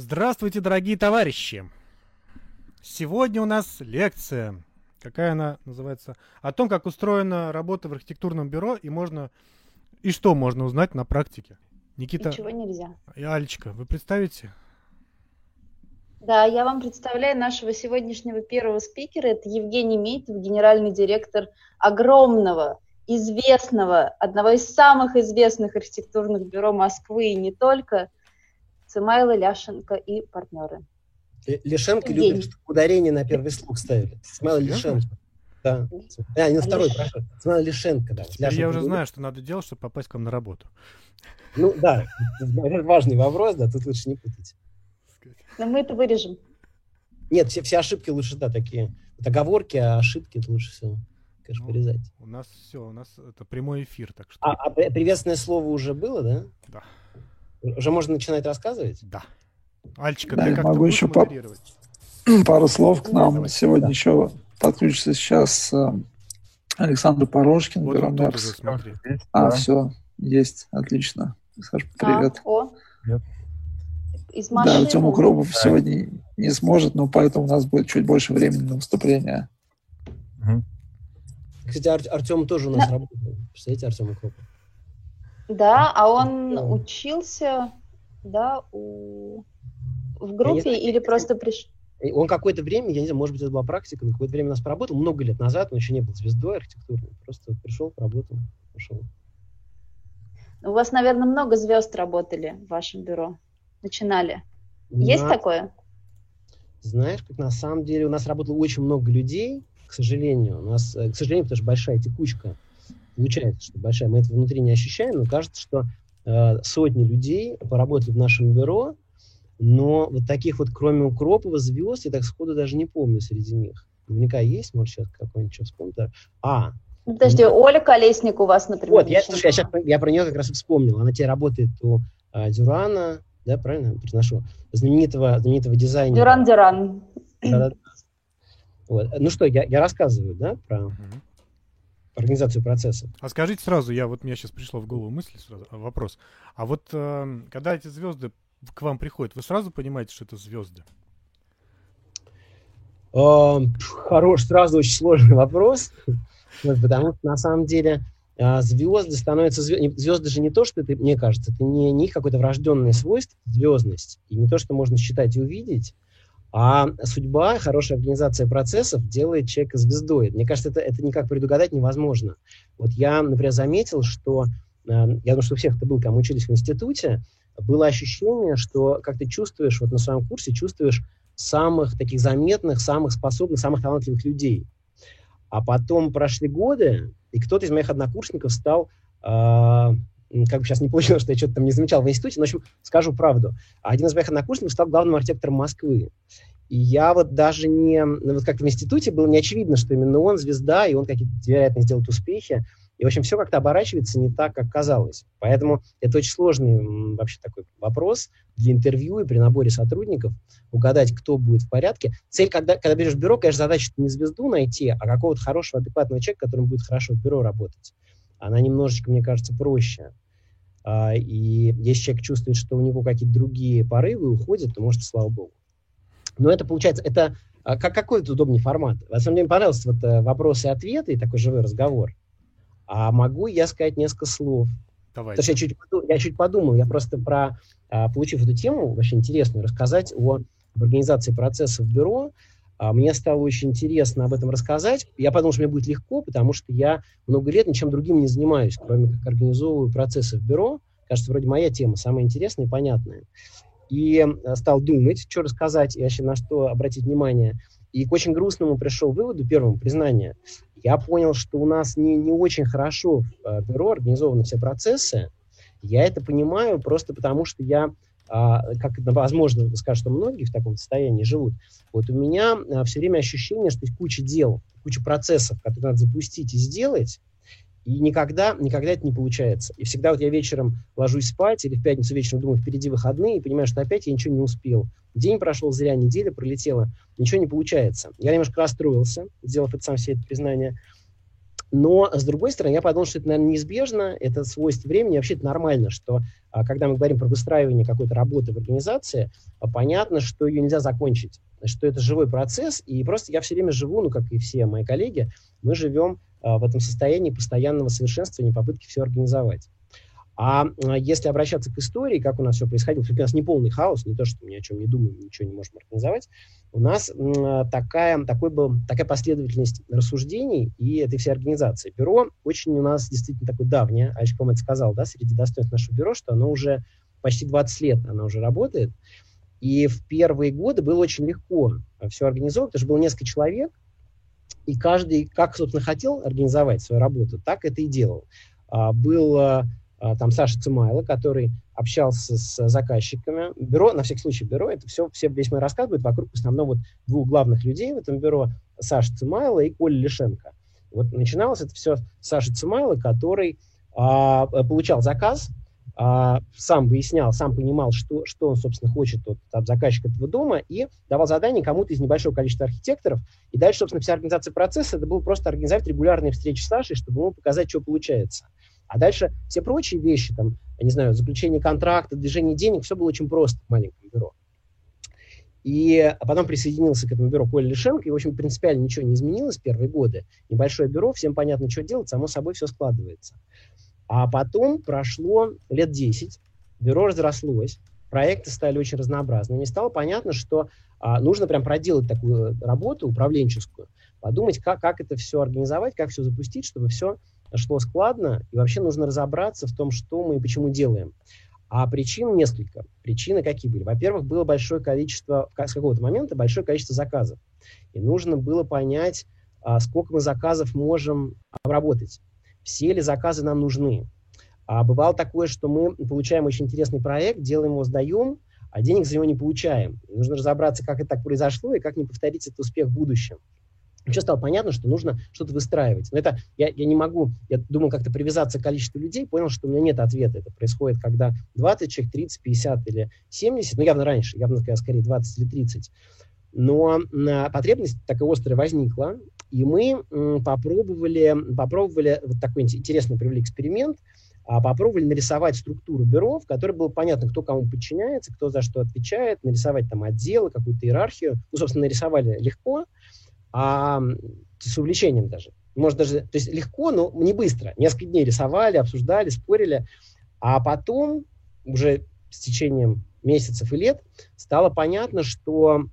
Здравствуйте, дорогие товарищи! Сегодня у нас лекция. Какая она называется? О том, как устроена работа в архитектурном бюро и можно и что можно узнать на практике. Никита. Ничего нельзя. И Алечка, вы представите? Да, я вам представляю нашего сегодняшнего первого спикера. Это Евгений Мейтов, генеральный директор огромного, известного, одного из самых известных архитектурных бюро Москвы и не только, Цимайла, Ляшенко и партнеры. Лишенко любит, чтобы ударение на первый слух ставили. Смайла Лишенко. Да. А, не на второй, прошу. Смайла Лишенко, да. Теперь я уже знаю, что надо делать, чтобы попасть к вам на работу. Ну да, это важный вопрос, да, тут лучше не путать. Но мы это вырежем. Нет, все, все ошибки лучше, да, такие. Вот оговорки, а ошибки это лучше все, конечно, ну, вырезать. У нас все, у нас это прямой эфир, так что. А, а приветственное слово уже было, да? Да. Уже можно начинать рассказывать? Да. Альчика, да, ты как могу еще по... пару слов к нам. Давай. Сегодня да. еще подключится сейчас э, Александр Порошкин, вот Громерс. А, да. все, есть, отлично. Саш, привет. А, о. Привет. Из да, Артем Укропов да. сегодня не сможет, но поэтому у нас будет чуть больше времени на выступление. Угу. Кстати, Ар- Артем тоже у нас да. работает. Представляете, Артем Укропов? Да, а он учился, да, у... в группе или знаю, просто пришел? Он какое-то время, я не знаю, может быть, это была практика, но какое-то время у нас поработал, много лет назад, он еще не был звездой архитектурной, просто пришел, поработал, ушел. У вас, наверное, много звезд работали в вашем бюро, начинали. Есть на... такое? Знаешь, как на самом деле у нас работало очень много людей, к сожалению. У нас, э, к сожалению, потому что большая текучка получается, что большая, мы это внутри не ощущаем, но кажется, что э, сотни людей поработали в нашем бюро, но вот таких вот, кроме Укропова, звезд, я так сходу даже не помню среди них. Наверняка есть, может, сейчас какой-нибудь что вспомнит. А, Подожди, Оля Колесник у вас, например. Вот, я, слушай, я, сейчас, я про нее как раз и вспомнил. Она теперь работает у а, Дюрана, да, правильно произношу? Знаменитого, знаменитого дизайнера. Дюран Дюран. Да, да. Вот. Ну что, я, я рассказываю, да, про, угу организацию процесса. А скажите сразу, я вот мне сейчас пришло в голову мысль сразу, а, вопрос. А вот э, когда эти звезды к вам приходят, вы сразу понимаете, что это звезды? Э, хорош, сразу очень сложный вопрос, потому что на самом деле э, звезды становятся звезды. Звезды же не то, что это, мне кажется, это не, не их какое-то врожденное свойство, звездность, и не то, что можно считать и увидеть, а судьба, хорошая организация процессов делает человека звездой. Мне кажется, это, это никак предугадать невозможно. Вот я, например, заметил, что, э, я думаю, что у всех, кто был, кому учились в институте, было ощущение, что как ты чувствуешь, вот на своем курсе чувствуешь самых таких заметных, самых способных, самых талантливых людей. А потом прошли годы, и кто-то из моих однокурсников стал э, как бы сейчас не получилось, что я что-то там не замечал в институте, но, в общем, скажу правду. Один из моих однокурсников стал главным архитектором Москвы. И я вот даже не... Ну, вот как в институте было не очевидно, что именно он звезда, и он какие-то, вероятно, сделает успехи. И, в общем, все как-то оборачивается не так, как казалось. Поэтому это очень сложный вообще такой вопрос для интервью и при наборе сотрудников, угадать, кто будет в порядке. Цель, когда, когда берешь бюро, конечно, задача не звезду найти, а какого-то хорошего, адекватного человека, которым будет хорошо в бюро работать она немножечко, мне кажется, проще. А, и если человек чувствует, что у него какие-то другие порывы уходят, то, может, слава богу. Но это получается, это а, как, какой это удобный формат. На самом деле, мне понравился вот э, вопросы и ответы и такой живой разговор. А могу я сказать несколько слов? Давай. Потому что я чуть, я чуть подумал, я просто про, а, получив эту тему, вообще интересную, рассказать о организации процессов в бюро, мне стало очень интересно об этом рассказать. Я подумал, что мне будет легко, потому что я много лет ничем другим не занимаюсь, кроме как организовываю процессы в бюро. Кажется, вроде моя тема самая интересная и понятная. И э, стал думать, что рассказать и вообще на что обратить внимание. И к очень грустному пришел выводу, первому, признание. Я понял, что у нас не, не очень хорошо в э, бюро организованы все процессы. Я это понимаю просто потому, что я а, как возможно, скажу, что многие в таком состоянии живут, вот у меня а, все время ощущение, что есть куча дел, куча процессов, которые надо запустить и сделать, и никогда, никогда это не получается. И всегда вот я вечером ложусь спать или в пятницу вечером думаю, впереди выходные, и понимаю, что опять я ничего не успел. День прошел зря, неделя пролетела, ничего не получается. Я немножко расстроился, сделав это сам себе это признание. Но, с другой стороны, я подумал, что это, наверное, неизбежно, это свойство времени, вообще это нормально, что а, когда мы говорим про выстраивание какой-то работы в организации, а, понятно, что ее нельзя закончить, что это живой процесс, и просто я все время живу, ну, как и все мои коллеги, мы живем а, в этом состоянии постоянного совершенствования, попытки все организовать. А, а если обращаться к истории, как у нас все происходило, у нас не полный хаос, не то, что мы ни о чем не думаем, ничего не можем организовать, у нас такая, такой был, такая последовательность рассуждений и этой всей организации. Бюро очень у нас действительно такое давнее, Альчик вам это сказал, да, среди достоинств нашего бюро, что оно уже почти 20 лет, оно уже работает, и в первые годы было очень легко все организовать, потому что было несколько человек, и каждый, как, собственно, хотел организовать свою работу, так это и делал. А, был а, там Саша Цимайло, который общался с заказчиками. Бюро, на всякий случай, бюро, это все, все весь мой рассказ будет вокруг в основном вот двух главных людей в этом бюро, Саша Цимайло и Коля Лишенко. Вот начиналось это все с Саши Цимайло, который а, получал заказ, а, сам выяснял, сам понимал, что, что он, собственно, хочет от, от заказчика этого дома, и давал задание кому-то из небольшого количества архитекторов. И дальше, собственно, вся организация процесса, это было просто организовать регулярные встречи с Сашей, чтобы ему показать, что получается. А дальше все прочие вещи, там, я не знаю, заключение контракта, движение денег, все было очень просто в маленьком бюро. И потом присоединился к этому бюро Коля Лишенко, и, в общем, принципиально ничего не изменилось первые годы. Небольшое бюро, всем понятно, что делать, само собой все складывается. А потом прошло лет 10, бюро разрослось, проекты стали очень разнообразными, и стало понятно, что а, нужно прям проделать такую работу управленческую, подумать, как, как это все организовать, как все запустить, чтобы все шло складно, и вообще нужно разобраться в том, что мы и почему делаем. А причин несколько. Причины какие были? Во-первых, было большое количество, с какого-то момента большое количество заказов. И нужно было понять, а, сколько мы заказов можем обработать. Все ли заказы нам нужны? А бывало такое, что мы получаем очень интересный проект, делаем его, сдаем, а денег за него не получаем. Нужно разобраться, как это так произошло и как не повторить этот успех в будущем вообще стало понятно, что нужно что-то выстраивать. Но это я, я не могу, я думал как-то привязаться к количеству людей, понял, что у меня нет ответа. Это происходит, когда 20 человек, 30, 50 или 70, ну явно раньше, явно скорее 20 или 30. Но потребность такая острая возникла, и мы попробовали, попробовали вот такой интересный провели эксперимент, а попробовали нарисовать структуру бюро, в которой было понятно, кто кому подчиняется, кто за что отвечает, нарисовать там отделы, какую-то иерархию. Ну, собственно, нарисовали легко, а с увлечением даже. Может даже, то есть легко, но не быстро. Несколько дней рисовали, обсуждали, спорили. А потом, уже с течением месяцев и лет, стало понятно, что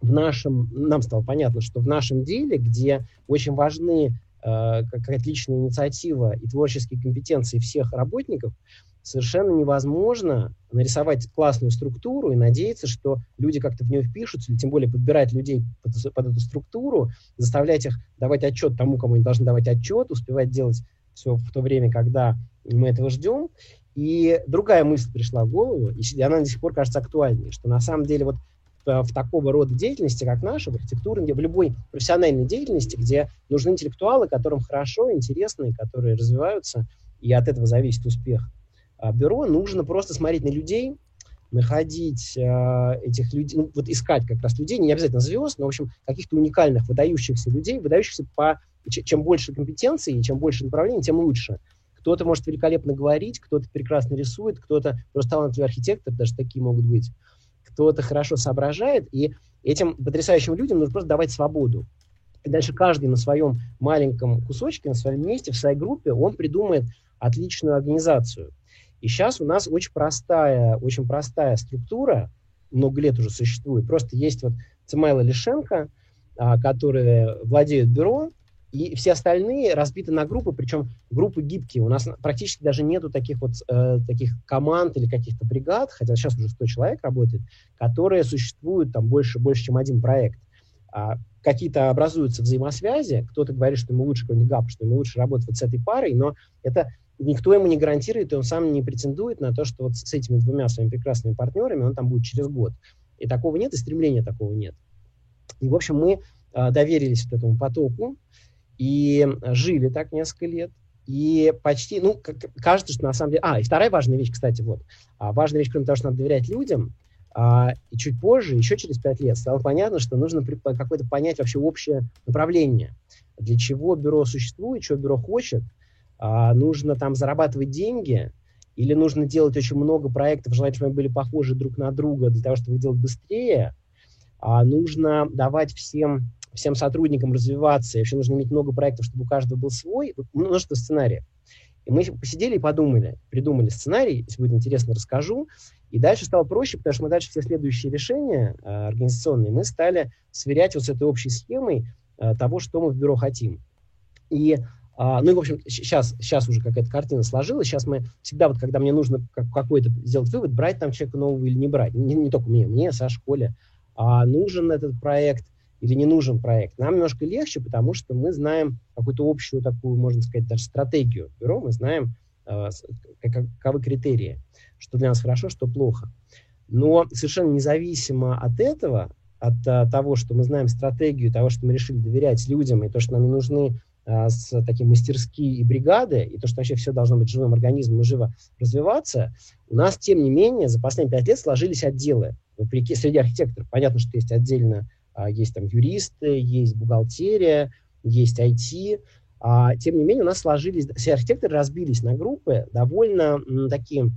в нашем, нам стало понятно, что в нашем деле, где очень важны как отличная инициатива и творческие компетенции всех работников, совершенно невозможно нарисовать классную структуру и надеяться, что люди как-то в нее впишутся, или тем более подбирать людей под, под эту структуру, заставлять их давать отчет тому, кому они должны давать отчет, успевать делать все в то время, когда мы этого ждем. И другая мысль пришла в голову, и она до сих пор кажется актуальной, что на самом деле вот в такого рода деятельности, как наша, в архитектуре, в любой профессиональной деятельности, где нужны интеллектуалы, которым хорошо, интересно, и которые развиваются, и от этого зависит успех а, бюро, нужно просто смотреть на людей, находить э, этих людей, ну, вот искать как раз людей, не обязательно звезд, но, в общем, каких-то уникальных, выдающихся людей, выдающихся по... Чем больше компетенций, чем больше направлений, тем лучше. Кто-то может великолепно говорить, кто-то прекрасно рисует, кто-то просто талантливый архитектор, даже такие могут быть. Кто-то хорошо соображает, и этим потрясающим людям нужно просто давать свободу. И дальше каждый на своем маленьком кусочке, на своем месте, в своей группе, он придумает отличную организацию. И сейчас у нас очень простая, очень простая структура, много лет уже существует. Просто есть вот Цимайла Лишенко, а, которые владеют бюро, и все остальные разбиты на группы, причем группы гибкие. У нас практически даже нету таких вот э, таких команд или каких-то бригад, хотя сейчас уже 100 человек работает, которые существуют там больше, больше чем один проект. А какие-то образуются взаимосвязи, кто-то говорит, что ему лучше какой-нибудь ГАП, что ему лучше работать вот с этой парой, но это никто ему не гарантирует, и он сам не претендует на то, что вот с этими двумя своими прекрасными партнерами он там будет через год. И такого нет, и стремления такого нет. И, в общем, мы э, доверились вот этому потоку и жили так несколько лет. И почти, ну, как, кажется, что на самом деле... А, и вторая важная вещь, кстати, вот. А важная вещь, кроме того, что надо доверять людям, А, и чуть позже, еще через пять лет, стало понятно, что нужно какое-то понять вообще общее направление. Для чего бюро существует, что бюро хочет. А, нужно там зарабатывать деньги, или нужно делать очень много проектов, желательно, чтобы они были похожи друг на друга для того, чтобы их делать быстрее. А, нужно давать всем, всем сотрудникам развиваться, и вообще нужно иметь много проектов, чтобы у каждого был свой, множество сценариев. И мы посидели и подумали, придумали сценарий, если будет интересно, расскажу. И дальше стало проще, потому что мы дальше все следующие решения э, организационные мы стали сверять вот с этой общей схемой э, того, что мы в бюро хотим. И а, ну и, в общем, сейчас, сейчас уже какая-то картина сложилась. Сейчас мы всегда, вот когда мне нужно как, какой-то сделать вывод, брать там человека нового или не брать. Не, не только мне, мне, Саше, школе, А нужен этот проект или не нужен проект. Нам немножко легче, потому что мы знаем какую-то общую такую, можно сказать, даже стратегию бюро. Мы знаем, э, каковы критерии, что для нас хорошо, что плохо. Но совершенно независимо от этого, от а, того, что мы знаем стратегию, того, что мы решили доверять людям, и то, что нам не нужны а, с такие мастерские и бригады, и то, что вообще все должно быть живым организмом и живо развиваться, у нас, тем не менее, за последние пять лет сложились отделы. Вопреки, среди архитекторов понятно, что есть отдельно, есть там юристы, есть бухгалтерия, есть IT, а, тем не менее у нас сложились, все архитекторы разбились на группы довольно такие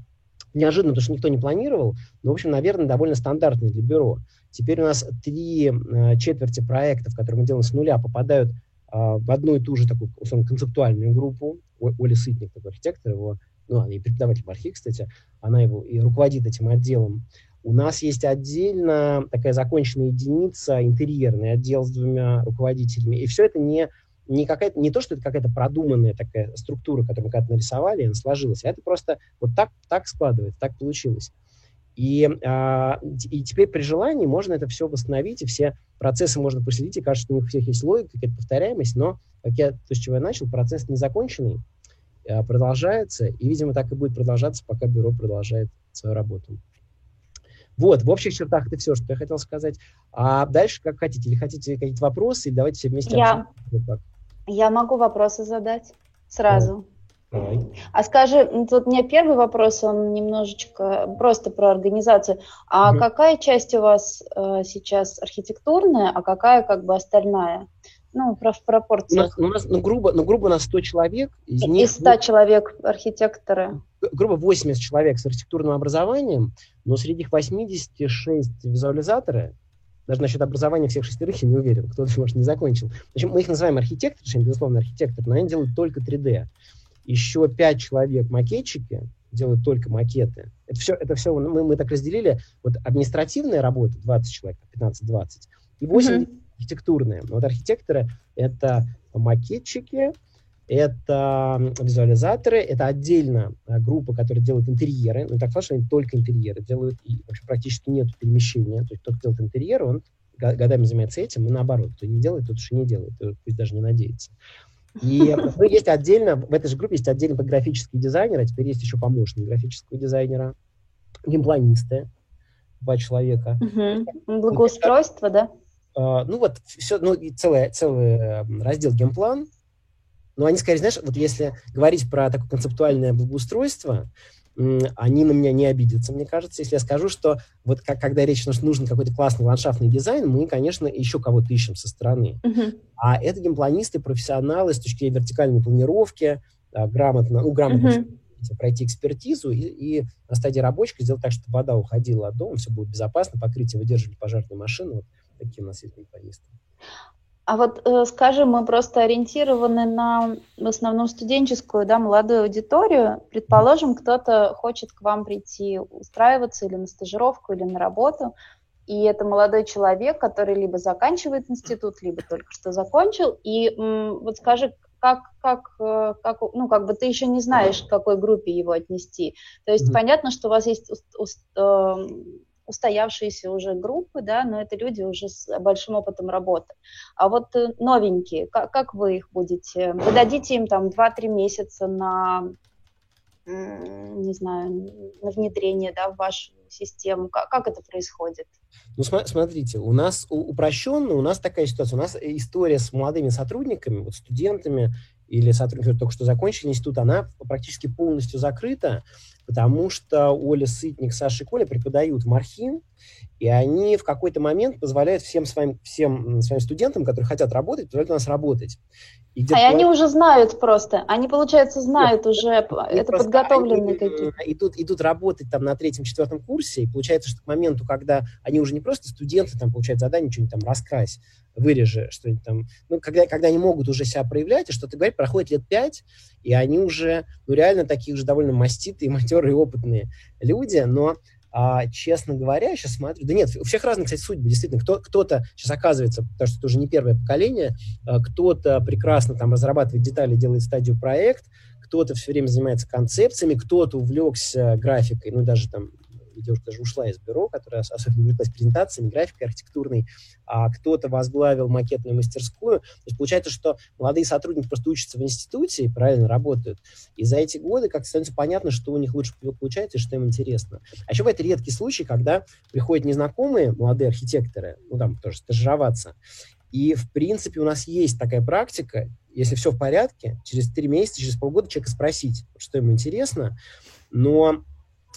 неожиданно, потому что никто не планировал, но, в общем, наверное, довольно стандартные для бюро. Теперь у нас три э, четверти проектов, которые мы делаем с нуля, попадают а, в одну и ту же такую условно, концептуальную группу. Оля Сытник, такой архитектор, его, ну, она и преподаватель в архи, кстати, она его и руководит этим отделом. У нас есть отдельно такая законченная единица, интерьерный отдел с двумя руководителями. И все это не, не, какая-то, не то, что это какая-то продуманная такая структура, которую мы когда-то нарисовали, она сложилась. А это просто вот так, так складывается, так получилось. И, а, и теперь при желании можно это все восстановить, и все процессы можно проследить, и кажется, что у них всех есть логика, какая-то повторяемость, но, как я, то, с чего я начал, процесс незаконченный, а, продолжается, и, видимо, так и будет продолжаться, пока бюро продолжает свою работу. Вот, в общих чертах это все, что я хотел сказать. А дальше как хотите, или хотите какие-то вопросы, или давайте все вместе я, я могу вопросы задать сразу. Давай. А скажи, тут у меня первый вопрос, он немножечко просто про организацию. А угу. какая часть у вас э, сейчас архитектурная, а какая как бы остальная? Ну, в пропорциях. У нас, у нас, ну, грубо, ну, грубо у нас 100 человек. Из, из них, 100 человек архитекторы. Грубо 80 человек с архитектурным образованием, но среди них 86 визуализаторы, даже насчет образования всех шестерых я не уверен, кто-то, может, не закончил. Значит, мы их называем архитекторы, безусловно, архитектор, но они делают только 3D еще пять человек макетчики, делают только макеты. Это все, это все мы, мы так разделили. Вот административная работа 20 человек, 15-20, и 8 mm-hmm. Архитектурные. Вот архитекторы — это макетчики, это визуализаторы, это отдельно а, группа, которая делает интерьеры. Ну, так что они только интерьеры делают, и вообще практически нет перемещения. То есть тот, кто делает интерьеры, он годами занимается этим, и наоборот, кто не делает, тот уж и не делает, пусть даже не надеется. И ну, есть отдельно, в этой же группе есть отдельно графический дизайнер, а теперь есть еще помощник графического дизайнера, геймпланисты, два человека. Угу. Благоустройство, да? Uh, ну вот, все, ну, и целый, целый раздел геймплан. Но они скорее, знаешь, вот если говорить про такое концептуальное благоустройство, они на меня не обидятся, мне кажется, если я скажу, что вот как, когда речь что нужен какой-то классный ландшафтный дизайн, мы, конечно, еще кого-то ищем со стороны. Uh-huh. А это геймпланисты, профессионалы с точки зрения вертикальной планировки, а, грамотно, ну, грамотно uh-huh. пройти экспертизу и, и на стадии рабочки сделать так, чтобы вода уходила от дома, все будет безопасно, покрытие выдерживали пожарные машины. Вот такие у нас есть геймпланисты. А вот, э, скажем, мы просто ориентированы на в основном студенческую, да, молодую аудиторию. Предположим, кто-то хочет к вам прийти устраиваться или на стажировку, или на работу, и это молодой человек, который либо заканчивает институт, либо только что закончил. И вот скажи, как, как, э, как, ну, как бы ты еще не знаешь, к какой группе его отнести. То есть mm-hmm. понятно, что у вас есть уст, уст, э, устоявшиеся уже группы, да, но это люди уже с большим опытом работы. А вот э, новенькие, как, как вы их будете? Вы дадите им там 2-3 месяца на, не знаю, на внедрение, да, в вашу систему? Как, как это происходит? Ну, смотрите, у нас упрощенно, у нас такая ситуация, у нас история с молодыми сотрудниками, вот студентами или сотрудниками, которые только что закончили институт, она практически полностью закрыта. Потому что Оля Сытник, Саша и Коля преподают Мархин, и они в какой-то момент позволяют всем своим, всем своим студентам, которые хотят работать, позволяют у нас работать. И а они уже знают просто. Они, получается, знают Нет, уже, это подготовленные какие-то. Идут, идут работать там на третьем-четвертом курсе, и получается, что к моменту, когда они уже не просто студенты, там получают задание, что-нибудь там раскрась, вырежи, что-нибудь там, ну, когда, когда они могут уже себя проявлять, и что-то говорить, проходит лет пять, и они уже, ну, реально такие уже довольно маститые, матерые, опытные люди, но а, честно говоря, я сейчас смотрю, да нет, у всех разные, кстати, судьбы, действительно, кто, кто-то сейчас оказывается, потому что это уже не первое поколение, а, кто-то прекрасно там разрабатывает детали, делает стадию проект, кто-то все время занимается концепциями, кто-то увлекся графикой, ну, даже там девушка даже ушла из бюро, которая особенно увлеклась презентациями, графикой архитектурной, а кто-то возглавил макетную мастерскую. То есть получается, что молодые сотрудники просто учатся в институте и правильно работают. И за эти годы как становится понятно, что у них лучше получается и что им интересно. А еще бывает редкий случай, когда приходят незнакомые молодые архитекторы, ну там тоже стажироваться, и, в принципе, у нас есть такая практика, если все в порядке, через три месяца, через полгода человека спросить, что ему интересно, но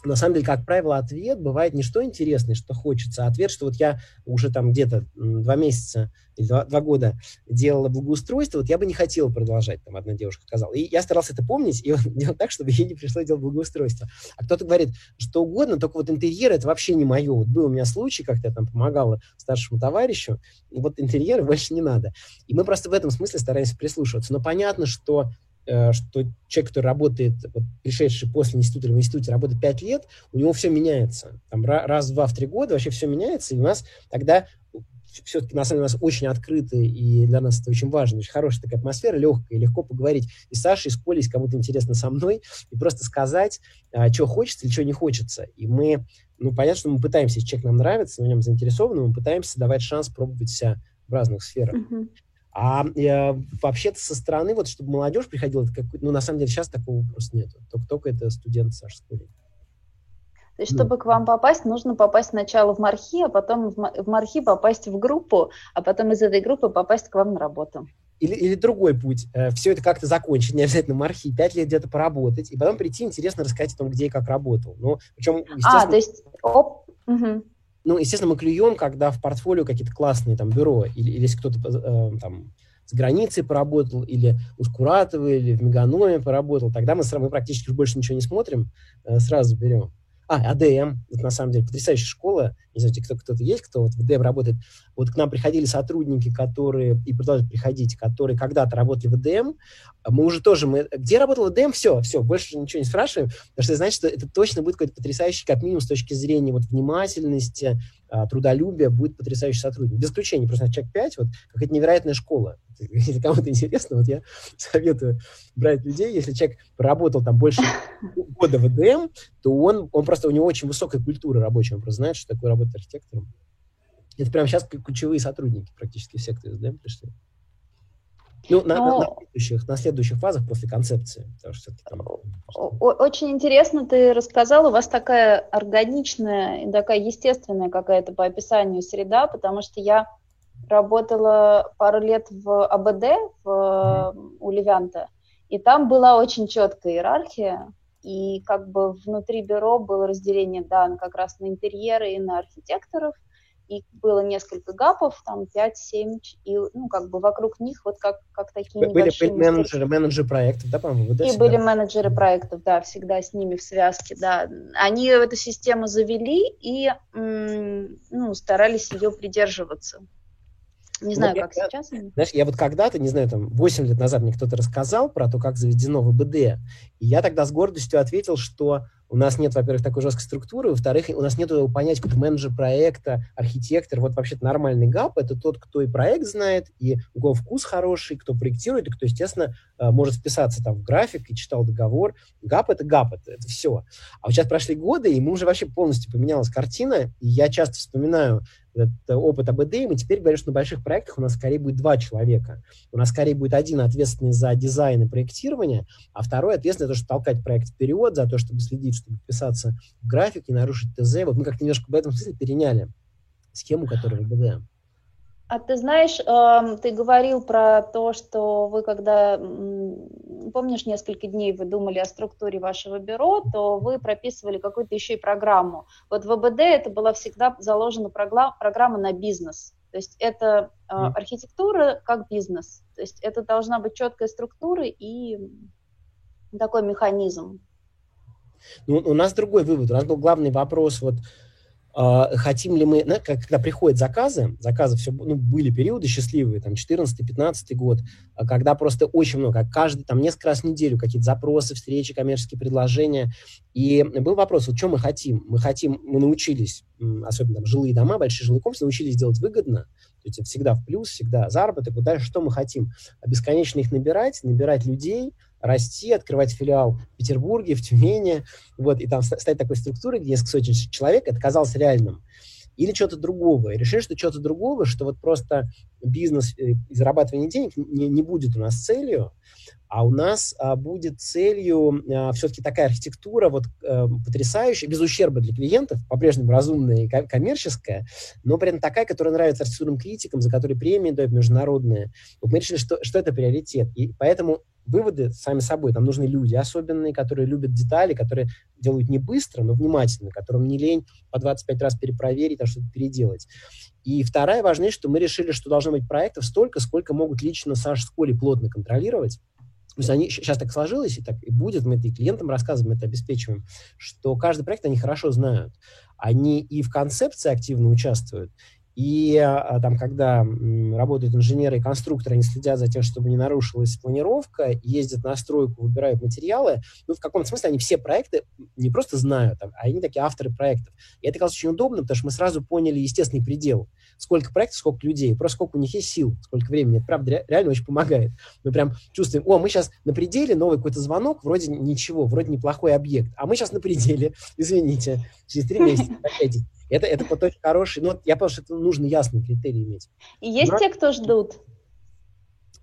на самом деле, как правило, ответ бывает не что интересное, что хочется, а ответ, что вот я уже там где-то два месяца или два, два года делала благоустройство, вот я бы не хотела продолжать, там одна девушка сказала. И я старался это помнить и делать так, чтобы ей не пришлось делать благоустройство. А кто-то говорит, что угодно, только вот интерьер это вообще не мое. Вот был у меня случай, как-то я там помогала старшему товарищу, и вот интерьеры больше не надо. И мы просто в этом смысле стараемся прислушиваться. Но понятно, что что человек, который работает, вот, пришедший после института или в институте, работает 5 лет, у него все меняется. Там раз, два, в три года вообще все меняется, и у нас тогда все-таки, на самом деле, у нас очень открытый, и для нас это очень важно, очень хорошая такая атмосфера, легкая, легко поговорить и с Сашей, и с Колей, кому-то интересно со мной, и просто сказать, а, что хочется или что не хочется. И мы, ну, понятно, что мы пытаемся, если человек нам нравится, мы в нем заинтересованы, мы пытаемся давать шанс пробовать себя в разных сферах. Uh-huh. А э, вообще-то со стороны, вот чтобы молодежь приходила, это как, ну, на самом деле сейчас такого просто нет. Только, только это студент Саша Скурин. То есть, чтобы ну. к вам попасть, нужно попасть сначала в Мархи, а потом в Мархи попасть в группу, а потом из этой группы попасть к вам на работу. Или, или другой путь. Э, Все это как-то закончить, не обязательно Мархи, пять лет где-то поработать, и потом прийти, интересно рассказать о том, где и как работал. Ну, причем, естественно... А, то есть, оп, угу. Ну, естественно, мы клюем, когда в портфолио какие-то классные там бюро, или, или если кто-то э, там с границей поработал, или у Скуратова, или в Меганоме поработал, тогда мы, мы практически больше ничего не смотрим, э, сразу берем. А, АДМ, вот на самом деле потрясающая школа, не знаю, кто, кто-то есть, кто вот в АДМ работает. Вот к нам приходили сотрудники, которые, и продолжают приходить, которые когда-то работали в АДМ. Мы уже тоже, мы, где работал АДМ, все, все, больше ничего не спрашиваем, потому что это значит, что это точно будет какой-то потрясающий, как минимум, с точки зрения вот внимательности, трудолюбия, будет потрясающий сотрудник. Без исключения, просто человек 5, вот какая-то невероятная школа. Если кому-то интересно, вот я советую брать людей, если человек проработал там больше года в ДМ, то он, он просто, у него очень высокая культура рабочая, он просто знает, что такое работать архитектором. Это прямо сейчас ключевые сотрудники практически все, кто из ДМ пришли. Ну, на, Но... на, следующих, на следующих фазах после концепции. Потому что там... Очень интересно ты рассказал, у вас такая органичная и такая естественная какая-то по описанию среда, потому что я работала пару лет в АБД, в, mm-hmm. у Левянта, и там была очень четкая иерархия, и как бы внутри бюро было разделение, да, как раз на интерьеры и на архитекторов, и было несколько гапов, там 5-7, и, ну, как бы вокруг них вот как, как такие были, небольшие... Были менеджеры, менеджеры проектов, да, по-моему? Да, и всегда? были менеджеры проектов, да, всегда с ними в связке, да. Они эту систему завели и, ну, старались ее придерживаться. Не знаю, ну, как я, сейчас. Знаешь, я вот когда-то, не знаю, там, 8 лет назад мне кто-то рассказал про то, как заведено ВБД, и я тогда с гордостью ответил, что у нас нет, во-первых, такой жесткой структуры, во-вторых, у нас нет понятия, как менеджер проекта, архитектор. Вот вообще-то нормальный ГАП — это тот, кто и проект знает, и у кого вкус хороший, кто проектирует, и кто, естественно, э, может вписаться там в график и читал договор. ГАП — это ГАП, это, это все. А вот сейчас прошли годы, и мы уже вообще полностью поменялась картина, и я часто вспоминаю этот опыт АБД, и мы теперь говорим, что на больших проектах у нас скорее будет два человека. У нас скорее будет один ответственный за дизайн и проектирование, а второй ответственный за то, чтобы толкать проект вперед, за то, чтобы следить, чтобы вписаться в график, не нарушить ТЗ. Вот мы как-то немножко в этом смысле переняли схему, которая в АБД. А ты знаешь, эм, ты говорил про то, что вы когда, помнишь, несколько дней вы думали о структуре вашего бюро, то вы прописывали какую-то еще и программу. Вот в ВБД это была всегда заложена программа на бизнес. То есть это э, архитектура как бизнес. То есть это должна быть четкая структура и такой механизм. Ну, у нас другой вывод. У нас был главный вопрос вот хотим ли мы, когда приходят заказы, заказы все, ну, были периоды счастливые, там, 14-15 год, а когда просто очень много, каждый, там, несколько раз в неделю какие-то запросы, встречи, коммерческие предложения, и был вопрос, вот что мы хотим? Мы хотим, мы научились, особенно там жилые дома, большие жилые комплексы, научились делать выгодно, то есть всегда в плюс, всегда заработок, вот дальше что мы хотим? А бесконечно их набирать, набирать людей, расти, открывать филиал в Петербурге, в Тюмени, вот, и там стать такой структурой, где несколько сотен человек, это казалось реальным. Или что-то другого. И решили, что что-то другого, что вот просто бизнес э, и зарабатывание денег не, не будет у нас целью, а у нас а, будет целью а, все-таки такая архитектура вот а, потрясающая, без ущерба для клиентов, по-прежнему разумная и коммерческая, но при этом такая, которая нравится архитектурным критикам, за которые премии дают международные. Вот мы решили, что, что это приоритет. И поэтому выводы сами собой. Там нужны люди особенные, которые любят детали, которые делают не быстро, но внимательно, которым не лень по 25 раз перепроверить, а что-то переделать. И вторая важнее, что мы решили, что должно быть проектов столько, сколько могут лично Саша с Колей плотно контролировать. То есть они сейчас так сложилось, и так и будет, мы это и клиентам рассказываем, это обеспечиваем, что каждый проект они хорошо знают. Они и в концепции активно участвуют, и а, там, когда работают инженеры и конструкторы, они следят за тем, чтобы не нарушилась планировка, ездят на стройку, выбирают материалы. Ну, в каком-то смысле они все проекты не просто знают, а они такие авторы проектов. И это казалось очень удобно, потому что мы сразу поняли естественный предел. Сколько проектов, сколько людей, просто сколько у них есть сил, сколько времени. Это, правда, реально очень помогает. Мы прям чувствуем, о, мы сейчас на пределе, новый какой-то звонок, вроде ничего, вроде неплохой объект. А мы сейчас на пределе, извините, через три месяца опять это, это вот очень хороший, но я понял, что это нужно ясный критерий иметь. И есть но... те, кто ждут?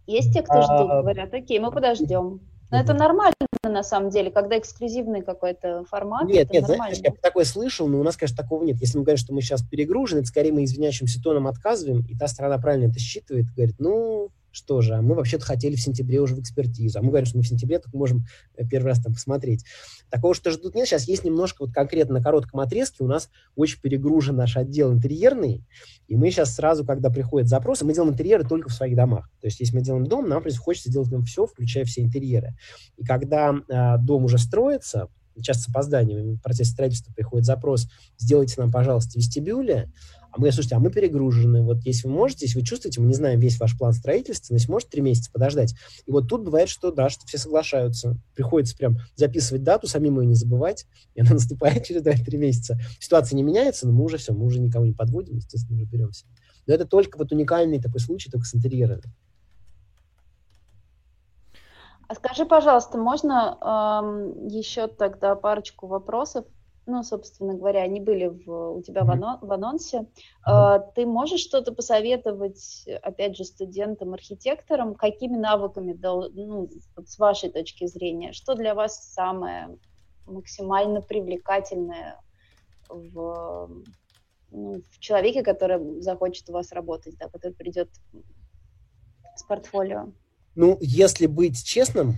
Есть те, кто а... ждут, говорят, окей, мы подождем. Но это нормально на самом деле, когда эксклюзивный какой-то формат. Нет, нет, знаешь, я такое слышал, но у нас, конечно, такого нет. Если мы говорим, что мы сейчас перегружены, это скорее мы извиняющимся тоном отказываем, и та сторона правильно это считывает, говорит, ну, что же, а мы вообще-то хотели в сентябре уже в экспертизу, а мы говорим, что мы в сентябре только можем э, первый раз там посмотреть. Такого, что ждут нет, сейчас есть немножко вот конкретно на коротком отрезке у нас очень перегружен наш отдел интерьерный, и мы сейчас сразу, когда приходят запросы, мы делаем интерьеры только в своих домах. То есть, если мы делаем дом, нам хочется делать в все, включая все интерьеры. И когда э, дом уже строится, часто с опозданием, в процессе строительства приходит запрос, сделайте нам, пожалуйста, вестибюли, а мы, слушайте, а мы перегружены. Вот если вы можете, если вы чувствуете, мы не знаем весь ваш план строительства, значит, может три месяца подождать. И вот тут бывает, что да, что все соглашаются. Приходится прям записывать дату, самим ее не забывать, и она наступает через 2-3 месяца. Ситуация не меняется, но мы уже все, мы уже никого не подводим, естественно, уже беремся. Но это только вот уникальный такой случай, только с интерьерами. А скажи, пожалуйста, можно эм, еще тогда парочку вопросов ну, собственно говоря, они были в, у тебя в, анон, в анонсе. Э, ты можешь что-то посоветовать, опять же, студентам-архитекторам, какими навыками, ну, вот с вашей точки зрения, что для вас самое максимально привлекательное в, ну, в человеке, который захочет у вас работать, да, который придет с портфолио? Ну, если быть честным,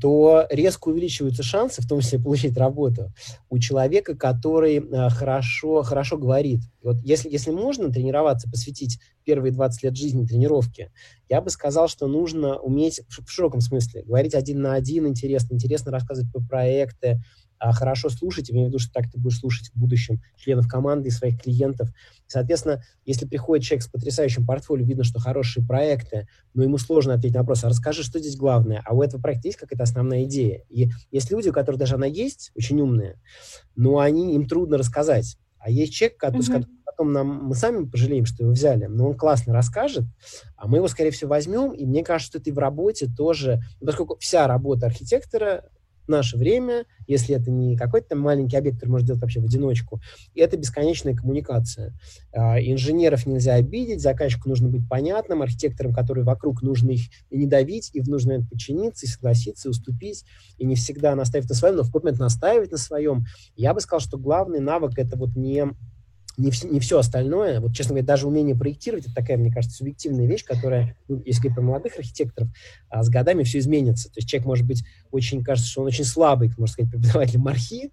то резко увеличиваются шансы, в том числе получить работу, у человека, который э, хорошо, хорошо говорит. вот если, если можно тренироваться, посвятить первые 20 лет жизни тренировке, я бы сказал, что нужно уметь в, широком смысле говорить один на один интересно, интересно рассказывать про проекты, хорошо слушать, имею в виду, что так ты будешь слушать в будущем членов команды и своих клиентов. Соответственно, если приходит человек с потрясающим портфолио, видно, что хорошие проекты, но ему сложно ответить на вопрос, а расскажи, что здесь главное, а у этого проекта есть какая-то основная идея. И есть люди, у которых даже она есть, очень умные, но они, им трудно рассказать. А есть человек, который, mm-hmm. потом нам, мы сами пожалеем, что его взяли, но он классно расскажет, а мы его, скорее всего, возьмем, и мне кажется, что это и в работе тоже, поскольку вся работа архитектора наше время, если это не какой-то маленький объект, который можно делать вообще в одиночку, это бесконечная коммуникация. А, инженеров нельзя обидеть, заказчику нужно быть понятным, архитекторам, которые вокруг, нужно их и не давить, и нужно им подчиниться, и согласиться, и уступить, и не всегда наставить на своем, но в какой-то момент настаивать на своем. Я бы сказал, что главный навык это вот не не, вс- не все остальное. Вот, честно говоря, даже умение проектировать, это такая, мне кажется, субъективная вещь, которая, ну, если говорить про молодых архитекторов, а с годами все изменится. То есть человек может быть очень, кажется, что он очень слабый, можно сказать, преподаватель мархи,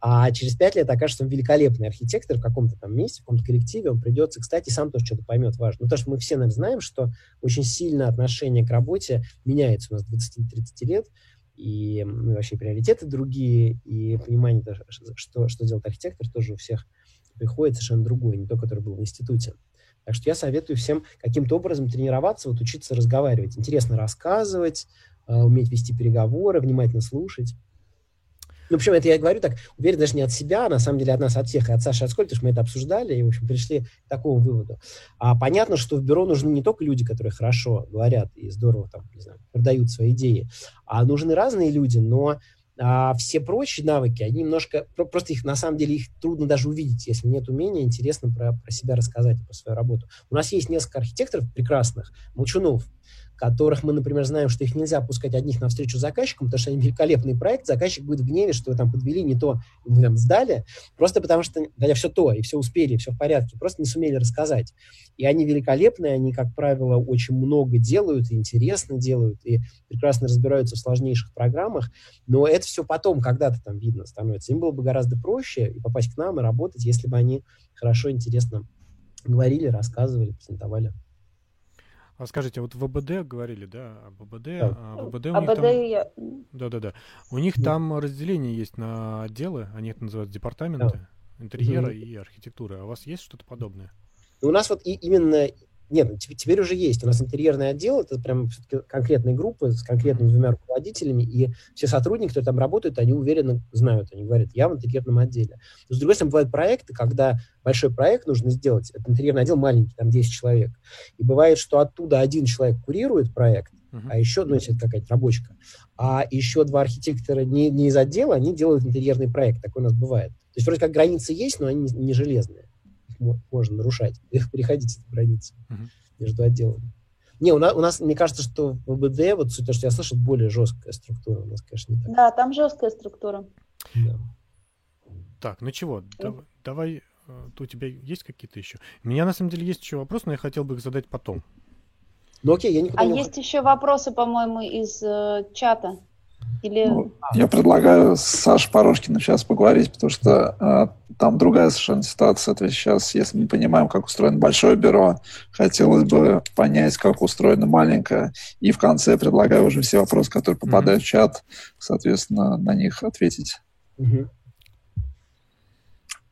а через пять лет окажется он великолепный архитектор в каком-то там месте, в каком-то коллективе, он придется, кстати, сам тоже что-то поймет важно. Ну, то, что мы все, наверное, знаем, что очень сильно отношение к работе меняется у нас 20-30 лет, и ну, вообще приоритеты другие, и понимание, что, что делает архитектор, тоже у всех приходит совершенно другой, не то, который был в институте. Так что я советую всем каким-то образом тренироваться, вот учиться разговаривать, интересно рассказывать, э, уметь вести переговоры, внимательно слушать. Ну, в общем, это я говорю так, уверен даже не от себя, а на самом деле от нас, от всех, и от Саши, от потому что мы это обсуждали, и, в общем, пришли к такому выводу. А понятно, что в бюро нужны не только люди, которые хорошо говорят и здорово, там, не знаю, продают свои идеи, а нужны разные люди, но а все прочие навыки, они немножко, просто их, на самом деле, их трудно даже увидеть, если нет умения интересно про, про себя рассказать, про свою работу. У нас есть несколько архитекторов прекрасных, молчунов, которых мы, например, знаем, что их нельзя пускать одних навстречу заказчикам, потому что они великолепный проект, заказчик будет в гневе, что вы там подвели не то, мы там сдали, просто потому что, да, все то, и все успели, и все в порядке, просто не сумели рассказать. И они великолепные, они, как правило, очень много делают, и интересно делают, и прекрасно разбираются в сложнейших программах, но это все потом когда-то там видно становится. Им было бы гораздо проще и попасть к нам и работать, если бы они хорошо, интересно говорили, рассказывали, презентовали. А скажите, вот в ВБД говорили, да, об ВБД, да. а ВБД у АБД них там... Я... Да, да, да. У них да. там разделение есть на отделы, они это называют департаменты да. интерьера угу. и архитектуры. А у вас есть что-то подобное? У нас вот и, именно нет, ну, теперь уже есть. У нас интерьерный отдел, это прям конкретные группы с конкретными двумя руководителями, и все сотрудники, которые там работают, они уверенно знают, они говорят, я в интерьерном отделе. Но, с другой стороны, бывают проекты, когда большой проект нужно сделать, это интерьерный отдел маленький, там 10 человек, и бывает, что оттуда один человек курирует проект, uh-huh. а еще, ну, если это какая-то рабочка, а еще два архитектора не, не из отдела, они делают интерьерный проект, такое у нас бывает. То есть вроде как границы есть, но они не, не железные можно нарушать, переходить эти границы uh-huh. между отделами. Не, у нас, у нас, мне кажется, что в БД, вот то, что я слышал, более жесткая структура. У нас, конечно, не так. Да, там жесткая структура. Да. Так, ну чего, давай, давай, э, у тебя есть какие-то еще? У меня, на самом деле, есть еще вопросы, но я хотел бы их задать потом. Ну окей, я никуда а не... есть еще вопросы, по-моему, из э, чата. Или... Ну, я предлагаю с Сашей Порошкиным сейчас поговорить, потому что э, там другая совершенно ситуация. То есть сейчас, если мы понимаем, как устроено большое бюро, хотелось бы понять, как устроено маленькое. И в конце предлагаю уже все вопросы, которые попадают mm-hmm. в чат, соответственно, на них ответить. Mm-hmm.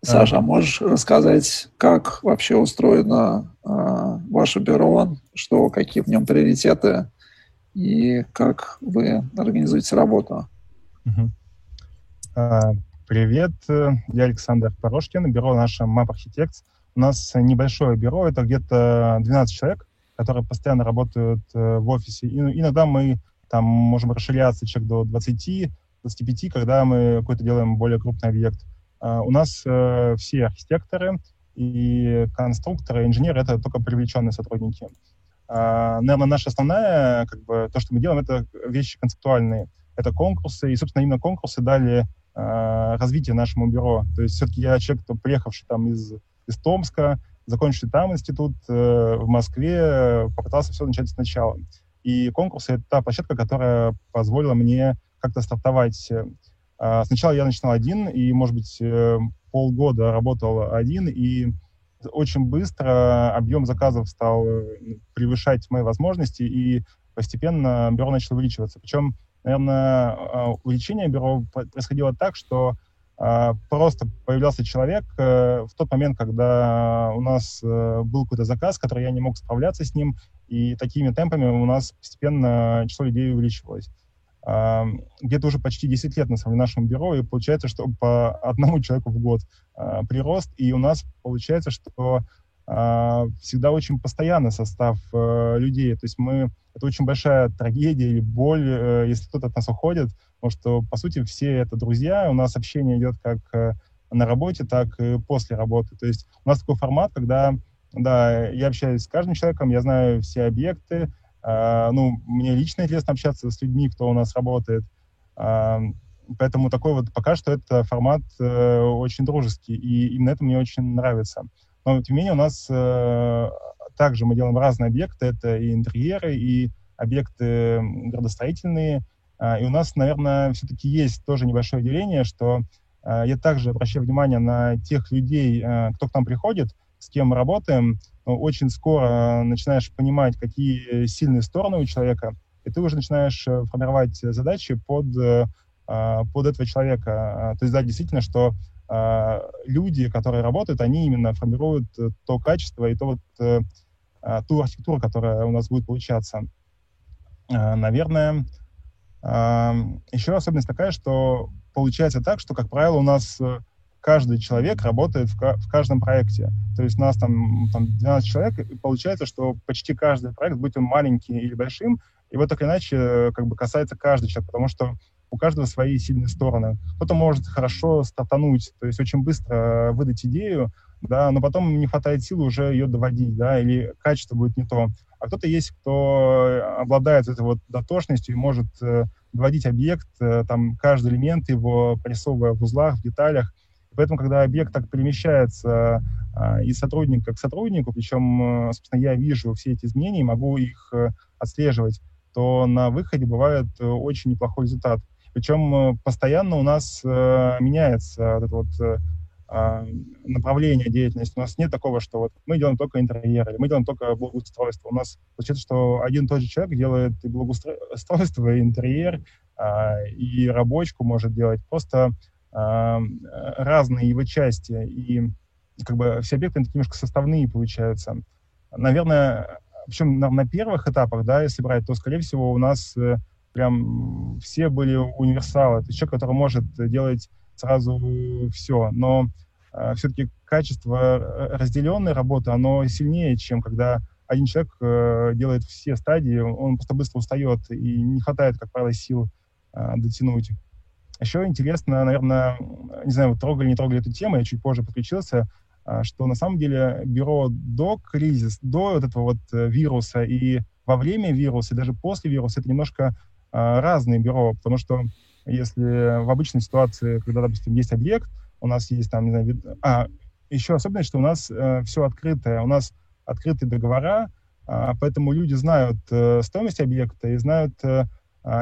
Саша, а можешь рассказать, как вообще устроено э, ваше бюро, что, какие в нем приоритеты, и как вы организуете работу. А, привет, я Александр Порошкин, бюро наше Map Architects. У нас небольшое бюро, это где-то 12 человек, которые постоянно работают э, в офисе. И иногда мы там можем расширяться человек до 20, 25, когда мы какой-то делаем более крупный объект. А, у нас э, все архитекторы и конструкторы, инженеры — это только привлеченные сотрудники. Наверное, наша основная, как бы, то, что мы делаем, это вещи концептуальные. Это конкурсы, и, собственно, именно конкурсы дали э, развитие нашему бюро. То есть все-таки я человек, кто приехавший там из, из Томска, закончивший там институт э, в Москве, попытался все начать сначала. И конкурсы — это та площадка, которая позволила мне как-то стартовать. Э, сначала я начинал один, и, может быть, э, полгода работал один, и очень быстро объем заказов стал э, превышать мои возможности, и постепенно бюро начало увеличиваться. Причем, наверное, а, увеличение бюро происходило так, что а, просто появлялся человек э, в тот момент, когда у нас э, был какой-то заказ, который я не мог справляться с ним, и такими темпами у нас постепенно число людей увеличивалось где-то уже почти 10 лет на самом деле нашему бюро, и получается, что по одному человеку в год э, прирост, и у нас получается, что э, всегда очень постоянный состав э, людей, то есть мы, это очень большая трагедия или боль, э, если кто-то от нас уходит, потому что, по сути, все это друзья, у нас общение идет как э, на работе, так и после работы, то есть у нас такой формат, когда, да, я общаюсь с каждым человеком, я знаю все объекты, а, ну, мне лично интересно общаться с людьми, кто у нас работает. А, поэтому такой вот пока что это формат э, очень дружеский, и именно это мне очень нравится. Но, тем не менее, у нас э, также мы делаем разные объекты. Это и интерьеры, и объекты градостроительные. Э, и у нас, наверное, все-таки есть тоже небольшое деление, что я также обращаю внимание на тех людей, э, кто к нам приходит, с кем работаем. Очень скоро начинаешь понимать, какие сильные стороны у человека, и ты уже начинаешь э, формировать задачи под, э, под этого человека. То есть, да, действительно, что а, люди, которые работают, они именно формируют э, то качество и то вот, э, а, ту архитектуру, которая у нас будет получаться. А, наверное, еще особенность такая, что получается так, что, как правило, у нас э, каждый человек работает в, в каждом проекте. То есть у нас там, там 12 человек, и получается, что почти каждый проект, будь он маленький или большим, его так или иначе как бы касается каждый человек, потому что у каждого свои сильные стороны. Кто-то может хорошо стартануть, то есть очень быстро выдать идею, да, но потом не хватает силы уже ее доводить, да, или качество будет не то. А кто-то есть, кто обладает этой вот дотошностью и может э, доводить объект, э, там, каждый элемент его прорисовывая в узлах, в деталях. Поэтому, когда объект так перемещается э, из сотрудника к сотруднику, причем, э, собственно, я вижу все эти изменения и могу их э, отслеживать, то на выходе бывает э, очень неплохой результат. Причем постоянно у нас меняется вот это вот а, направление деятельности. У нас нет такого, что вот мы делаем только интерьер, или мы делаем только благоустройство. У нас получается, что один и тот же человек делает и благоустройство, и интерьер, а, и рабочку может делать. Просто а, разные его части. И как бы все объекты такие немножко составные получаются. Наверное, причем на, на первых этапах, да, если брать, то, скорее всего, у нас прям все были универсалы. Это человек, который может делать сразу все. Но э, все-таки качество разделенной работы, оно сильнее, чем когда один человек э, делает все стадии, он просто быстро устает и не хватает, как правило, сил э, дотянуть. Еще интересно, наверное, не знаю, вот трогали, не трогали эту тему, я чуть позже подключился, что на самом деле бюро до кризиса, до вот этого вот вируса и во время вируса, и даже после вируса, это немножко а, разные бюро, потому что если в обычной ситуации, когда, допустим, есть объект, у нас есть там, не знаю, а, еще особенность, что у нас э, все открытое, у нас открытые договора, э, поэтому люди знают э, стоимость объекта и знают, э, э,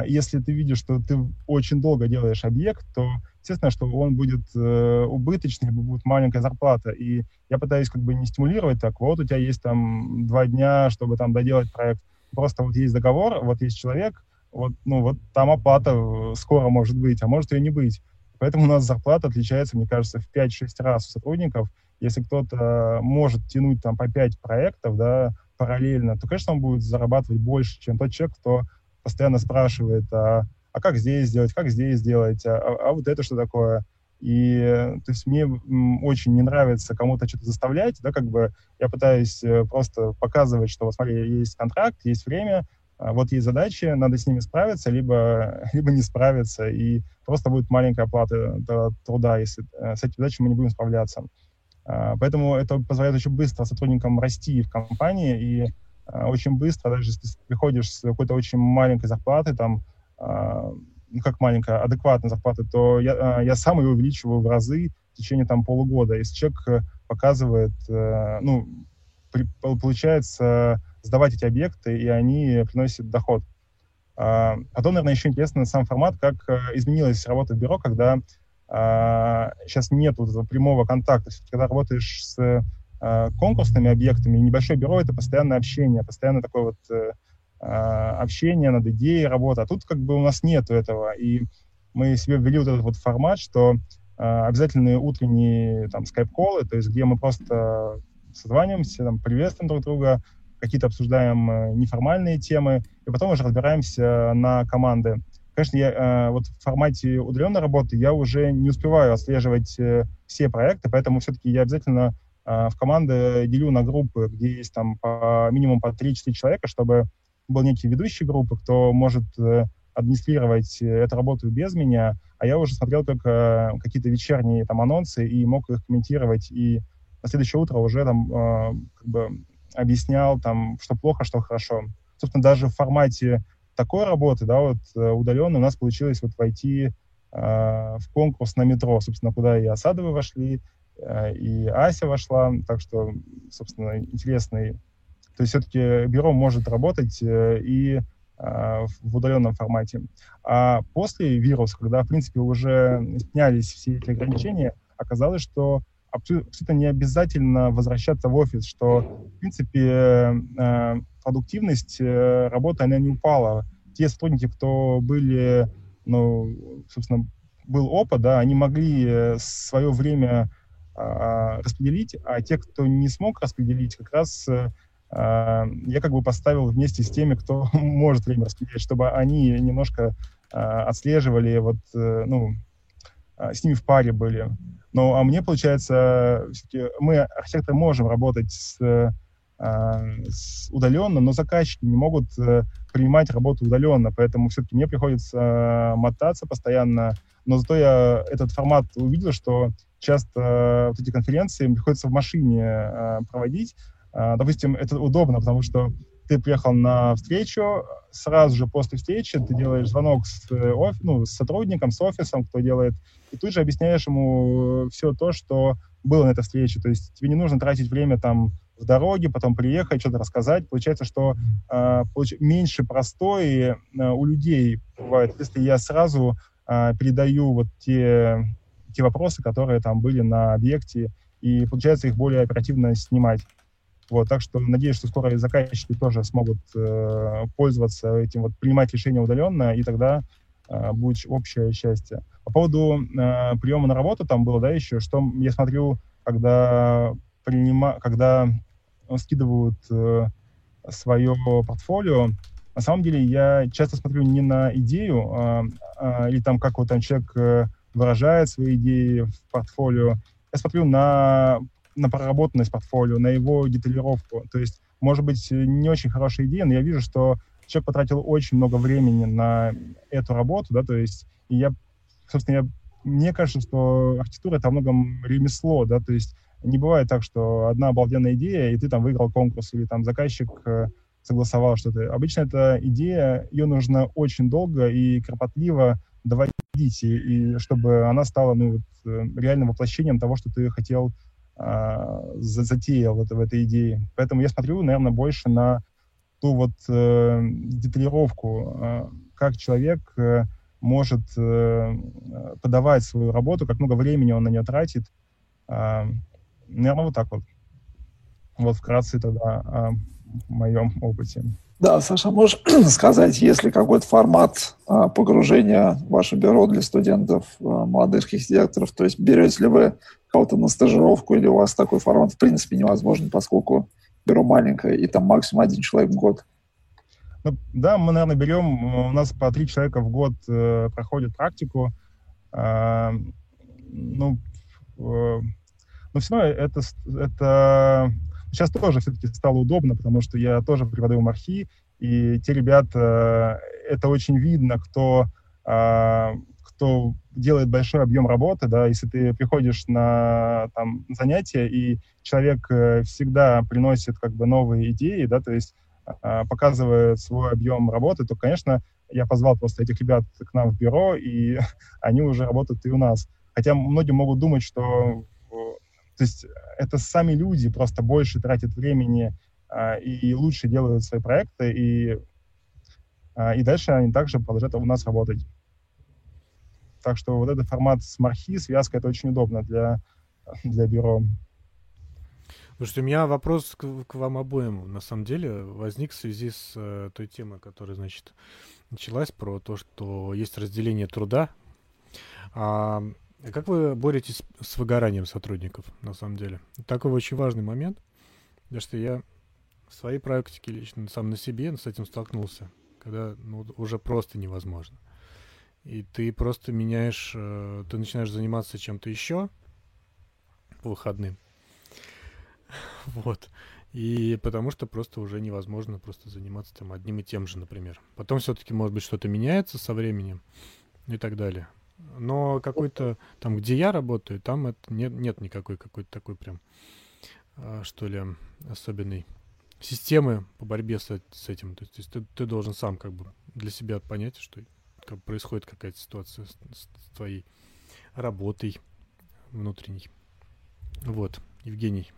если ты видишь, что ты очень долго делаешь объект, то естественно, что он будет э, убыточный, будет маленькая зарплата. И я пытаюсь как бы не стимулировать так, вот у тебя есть там два дня, чтобы там доделать проект. Просто вот есть договор, вот есть человек, вот, ну, вот там оплата э, скоро может быть, а может ее не быть. Поэтому у нас зарплата отличается, мне кажется, в 5-6 раз у сотрудников. Если кто-то может тянуть там по 5 проектов, да, параллельно, то, конечно, он будет зарабатывать больше, чем тот человек, кто постоянно спрашивает, а, а как здесь сделать, как здесь сделать, а, а, вот это что такое? И, то есть, мне очень не нравится кому-то что-то заставлять, да, как бы я пытаюсь э, просто показывать, что, вот смотри, есть контракт, есть время, а вот есть задачи, надо с ними справиться, либо, либо не справиться, и просто будет маленькая оплата труда, если э, с этими задачами мы не будем справляться. А, поэтому это позволяет очень быстро сотрудникам расти в компании, и очень быстро, даже если приходишь с какой-то очень маленькой зарплатой, там, ну как маленькая, адекватная зарплата, то я, я сам ее увеличиваю в разы в течение там полугода. Если человек показывает, э, ну, при, получается сдавать эти объекты, и они приносят доход. А, потом, наверное, еще интересно сам формат, как э, изменилась работа в бюро, когда а, сейчас нет вот этого прямого контакта. Когда работаешь с а, конкурсными объектами, небольшое бюро — это постоянное общение, постоянно такое вот э, общение над идеей работы. А тут как бы у нас нет этого. И мы себе ввели вот этот вот формат, что обязательные утренние там скайп-колы, то есть где мы просто созваниваемся, там, приветствуем друг друга, какие-то обсуждаем э, неформальные темы, и потом уже разбираемся на команды. Конечно, я, э, вот в формате удаленной работы я уже не успеваю отслеживать э, все проекты, поэтому все-таки я обязательно в команды делю на группы, где есть там по, минимум по 3-4 человека, чтобы был некий ведущий группы, кто может администрировать эту работу без меня, а я уже смотрел только какие-то вечерние там анонсы и мог их комментировать, и на следующее утро уже там как бы объяснял там, что плохо, что хорошо. Собственно, даже в формате такой работы, да, вот э, удаленной у нас получилось вот войти в конкурс на метро, собственно, куда и Осадовы вошли, и Ася вошла, так что, собственно, интересный. То есть все-таки бюро может работать и в удаленном формате. А после вируса, когда, в принципе, уже снялись все эти ограничения, оказалось, что абсолютно не обязательно возвращаться в офис, что, в принципе, э, продуктивность э, работы, она не упала. Те сотрудники, кто были, ну, собственно, был опыт, да, они могли э, свое время распределить, а те, кто не смог распределить, как раз я как бы поставил вместе с теми, кто может время распределять, чтобы они немножко отслеживали, вот, ну, с ними в паре были. Ну, а мне, получается, мы, архитекторы, можем работать с, а, с удаленно, но заказчики не могут э, принимать работу удаленно, поэтому все-таки мне приходится э, мотаться постоянно. Но зато я этот формат увидел, что часто вот эти конференции приходится в машине э, проводить. А, допустим, это удобно, потому что ты приехал на встречу, сразу же после встречи ты делаешь звонок с, э, оф, ну, с сотрудником, с офисом, кто делает, и тут же объясняешь ему все то, что было на этой встрече. То есть тебе не нужно тратить время там в дороге, потом приехать, что-то рассказать. Получается, что э, получ... меньше простой э, у людей бывает, если я сразу э, передаю вот те, те вопросы, которые там были на объекте, и получается их более оперативно снимать. Вот, так что надеюсь, что скоро и заказчики тоже смогут э, пользоваться этим, вот, принимать решения удаленно, и тогда э, будет общее счастье. По поводу э, приема на работу там было, да, еще, что я смотрю, когда, принима, когда скидывают э, свое портфолио, на самом деле я часто смотрю не на идею, а, а, или там как вот там человек э, выражает свои идеи в портфолио, я смотрю на на проработанность портфолио, на его деталировку. То есть, может быть, не очень хорошая идея, но я вижу, что человек потратил очень много времени на эту работу, да, то есть, и я, собственно, я, мне кажется, что архитектура — это во многом ремесло, да, то есть не бывает так, что одна обалденная идея, и ты там выиграл конкурс, или там заказчик э, согласовал что-то. Обычно эта идея, ее нужно очень долго и кропотливо доводить, и, и чтобы она стала ну, вот, э, реальным воплощением того, что ты хотел а, затеял в, в этой идее. Поэтому я смотрю, наверное, больше на ту вот э, деталировку, э, как человек э, может э, подавать свою работу, как много времени он на нее тратит. Э, наверное, вот так вот. Вот вкратце тогда о моем опыте. Да, Саша, можешь сказать, есть ли какой-то формат а, погружения в ваше бюро для студентов, а, молодых архитекторов? То есть берете ли вы кого-то на стажировку, или у вас такой формат в принципе невозможен, поскольку бюро маленькое, и там максимум один человек в год? Ну, да, мы, наверное, берем, у нас по три человека в год э, проходят практику. Э, ну, э, но все равно это, это сейчас тоже все-таки стало удобно, потому что я тоже преподаю мархи, и те ребята, это очень видно, кто, э, кто делает большой объем работы, да, если ты приходишь на там, занятия, и человек э, всегда приносит как бы новые идеи, да, то есть э, показывает свой объем работы, то, конечно, я позвал просто этих ребят к нам в бюро, и они уже работают и у нас. Хотя многие могут думать, что то есть это сами люди просто больше тратят времени а, и лучше делают свои проекты, и, а, и дальше они также продолжают у нас работать. Так что вот этот формат с мархи, связка, это очень удобно для, для бюро. Слушайте, у меня вопрос к, к вам обоим, на самом деле, возник в связи с э, той темой, которая, значит, началась про то, что есть разделение труда. А, как вы боретесь с выгоранием сотрудников, на самом деле? Такой очень важный момент, потому что я в своей практике лично сам на себе с этим столкнулся, когда ну, уже просто невозможно. И ты просто меняешь, э, ты начинаешь заниматься чем-то еще по выходным. Вот. И потому что просто уже невозможно просто заниматься там одним и тем же, например. Потом все-таки, может быть, что-то меняется со временем и так далее. Но какой-то там, где я работаю, там это нет, нет никакой какой-то такой прям, а, что ли, особенной системы по борьбе с, с этим. То есть, ты, ты должен сам как бы для себя понять, что как происходит какая-то ситуация с, с твоей работой внутренней. Вот, Евгений.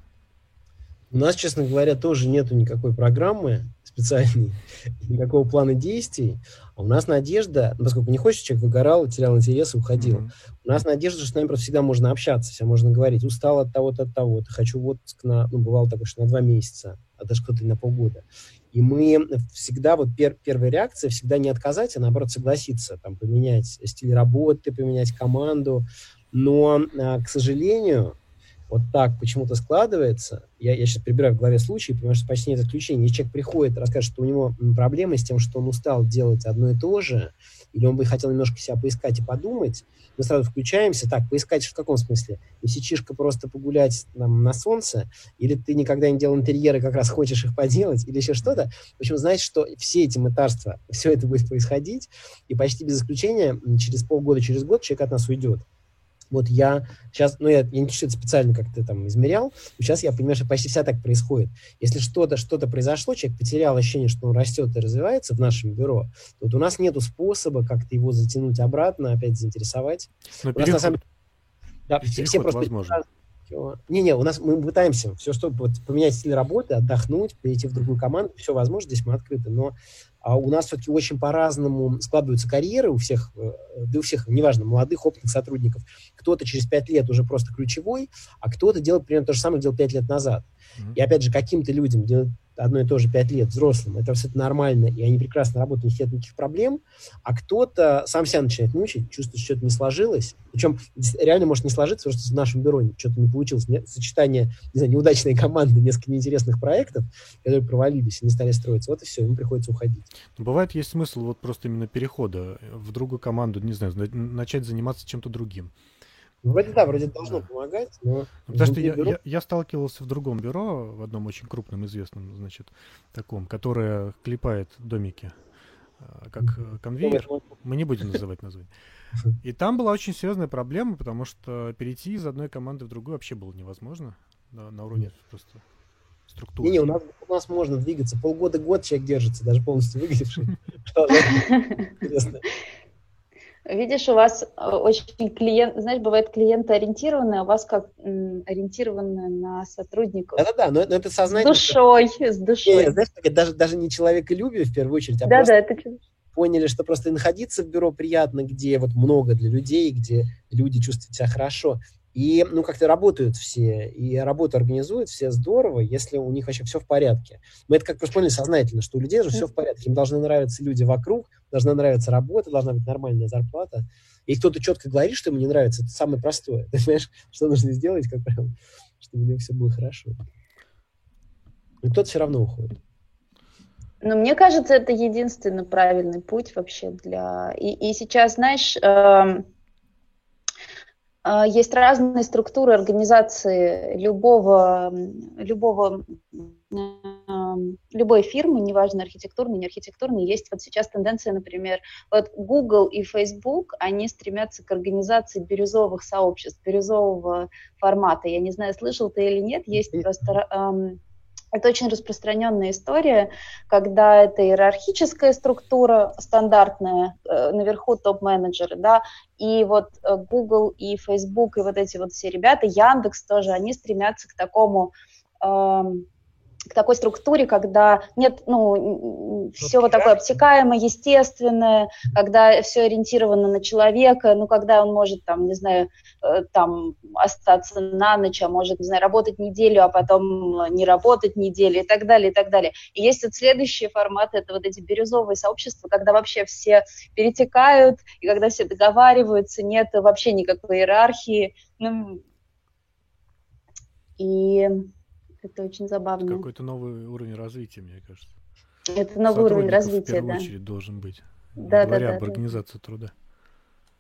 У нас, честно говоря, тоже нету никакой программы специальной, никакого плана действий. А у нас надежда, поскольку не хочешь, человек выгорал, терял интерес и уходил. Mm-hmm. У нас надежда, что с нами просто всегда можно общаться, всегда можно говорить, устал от того-то, от того-то, хочу в отпуск на, ну, бывало такое, что на два месяца, а даже кто-то на полгода. И мы всегда, вот пер, первая реакция, всегда не отказать, а наоборот согласиться, там, поменять стиль работы, поменять команду. Но, а, к сожалению, вот так почему-то складывается, я, я сейчас прибираю в голове случай, потому что почти нет исключений, если человек приходит, расскажет, что у него проблемы с тем, что он устал делать одно и то же, или он бы хотел немножко себя поискать и подумать, мы сразу включаемся. Так, поискать в каком смысле? Месячишка просто погулять там, на солнце, или ты никогда не делал интерьеры, как раз хочешь их поделать, или еще что-то. В общем, знаете, что все эти мытарства, все это будет происходить, и почти без исключения через полгода, через год человек от нас уйдет. Вот я сейчас, ну, я, я не это специально как-то там измерял, но сейчас я понимаю, что почти вся так происходит. Если что-то, что-то произошло, человек потерял ощущение, что он растет и развивается в нашем бюро, то вот у нас нет способа как-то его затянуть обратно, опять заинтересовать. Но у переход, нас, на самом... да, все, все просто возможно. Не-не, у нас мы пытаемся все, что вот, поменять стиль работы, отдохнуть, перейти в другую команду, все возможно, здесь мы открыты, но а у нас все-таки очень по-разному складываются карьеры у всех, э, да у всех, неважно, молодых, опытных сотрудников. Кто-то через пять лет уже просто ключевой, а кто-то делает примерно то же самое, делал пять лет назад. Mm-hmm. И опять же, каким-то людям делать одно и то же пять лет взрослым, это абсолютно нормально, и они прекрасно работают, у них нет никаких проблем, а кто-то сам себя начинает мучить, чувствует, что что-то не сложилось, причем реально может не сложиться, потому что в нашем бюро что-то не получилось, не, сочетание, не знаю, неудачной команды, несколько неинтересных проектов, которые провалились и не стали строиться, вот и все, им приходится уходить. Но бывает есть смысл вот просто именно перехода в другую команду, не знаю, начать заниматься чем-то другим. Вроде да, вроде должно помогать, но... Потому что я, я, я сталкивался в другом бюро, в одном очень крупном, известном, значит, таком, которое клепает домики а, как э, конвейер. Мы не будем называть название. И там была очень серьезная проблема, потому что перейти из одной команды в другую вообще было невозможно на, на уровне просто структуры. Не, не, у нас, у нас можно двигаться. Полгода-год человек держится, даже полностью выглядевший. Интересно. Видишь, у вас э, очень клиент, знаешь, бывает клиентоориентированное, а у вас как ориентированное на сотрудников. Да-да-да, но, но это сознание. С душой, с душой. Не, знаешь, даже, даже не человеколюбие в первую очередь, а да, просто да, это... поняли, что просто находиться в бюро приятно, где вот много для людей, где люди чувствуют себя хорошо. И, ну, как-то работают все, и работу организуют все здорово, если у них вообще все в порядке. Мы это как просто поняли сознательно, что у людей же все в порядке. Им должны нравиться люди вокруг, должна нравиться работа, должна быть нормальная зарплата. И кто-то четко говорит, что ему не нравится, это самое простое. Ты понимаешь, что нужно сделать, как прям, чтобы у него все было хорошо. И кто-то все равно уходит. Но мне кажется, это единственный правильный путь вообще для... И, и сейчас, знаешь, э, есть разные структуры организации любого, любого, любой фирмы, неважно, архитектурной, не архитектурной. Есть вот сейчас тенденция, например, вот Google и Facebook, они стремятся к организации бирюзовых сообществ, бирюзового формата. Я не знаю, слышал ты или нет, есть просто это очень распространенная история, когда это иерархическая структура стандартная, э, наверху топ-менеджеры, да, и вот э, Google и Facebook и вот эти вот все ребята, Яндекс тоже, они стремятся к такому эм, к такой структуре, когда нет, ну, все вот такое обтекаемое, естественное, когда все ориентировано на человека, ну, когда он может, там, не знаю, э, там, остаться на ночь, а может, не знаю, работать неделю, а потом не работать неделю и так далее, и так далее. И есть вот следующий формат, это вот эти бирюзовые сообщества, когда вообще все перетекают, и когда все договариваются, нет вообще никакой иерархии, ну, и это очень забавно. Какой-то новый уровень развития, мне кажется. Это новый уровень развития, в первую да. очередь должен быть. Да, говоря да, об да, организации да. труда.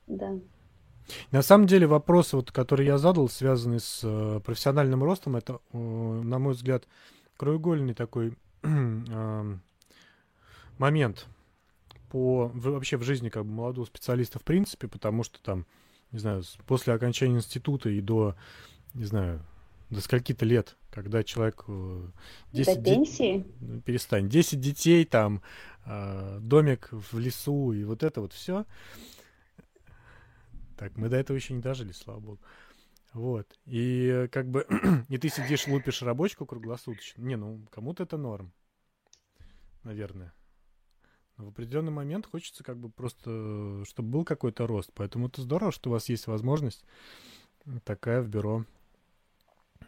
Да. На самом деле вопросы, вот, которые я задал, связанные с э, профессиональным ростом, это, э, на мой взгляд, краеугольный такой э, момент по в, вообще в жизни как бы молодого специалиста в принципе, потому что там, не знаю, после окончания института и до, не знаю, до скольки-то лет, когда человек... 10 э, до пенсии? Де... Перестань. 10 детей, там, э, домик в лесу и вот это вот все. Так, мы до этого еще не дожили, слава богу. Вот. И э, как бы... и ты сидишь, лупишь рабочку круглосуточно. Не, ну, кому-то это норм. Наверное. Но в определенный момент хочется как бы просто, чтобы был какой-то рост. Поэтому это здорово, что у вас есть возможность такая в бюро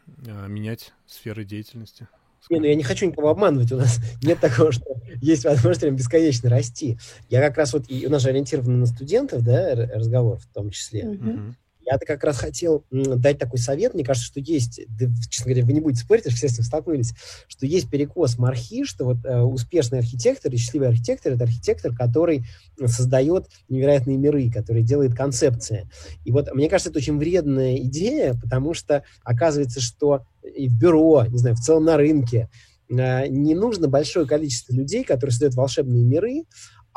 менять сферы деятельности. Не, ну я не хочу никого обманывать, у нас нет такого, что есть возможность прям бесконечно расти. Я как раз вот, и у нас же ориентирован на студентов, да, разговор в том числе. Uh-huh. Я-то как раз хотел дать такой совет. Мне кажется, что есть, да, честно говоря, вы не будете спорить, все с этим столкнулись, что есть перекос мархи, что вот э, успешный архитектор и счастливый архитектор – это архитектор, который создает невероятные миры, который делает концепции. И вот мне кажется, это очень вредная идея, потому что оказывается, что и в бюро, не знаю, в целом на рынке э, не нужно большое количество людей, которые создают волшебные миры,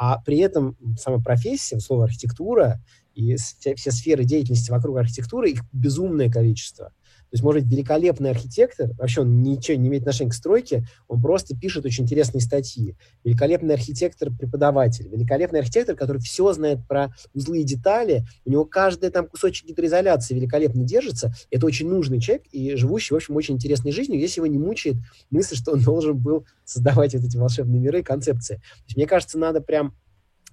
а при этом сама профессия, слово архитектура, и все, все сферы деятельности вокруг архитектуры, их безумное количество. То есть, может быть, великолепный архитектор, вообще он ничего не имеет отношения к стройке, он просто пишет очень интересные статьи. Великолепный архитектор-преподаватель, великолепный архитектор, который все знает про узлы и детали, у него каждый там кусочек гидроизоляции великолепно держится. Это очень нужный человек и живущий, в общем, очень интересной жизнью, если его не мучает мысль, что он должен был создавать вот эти волшебные миры и концепции. То есть, мне кажется, надо прям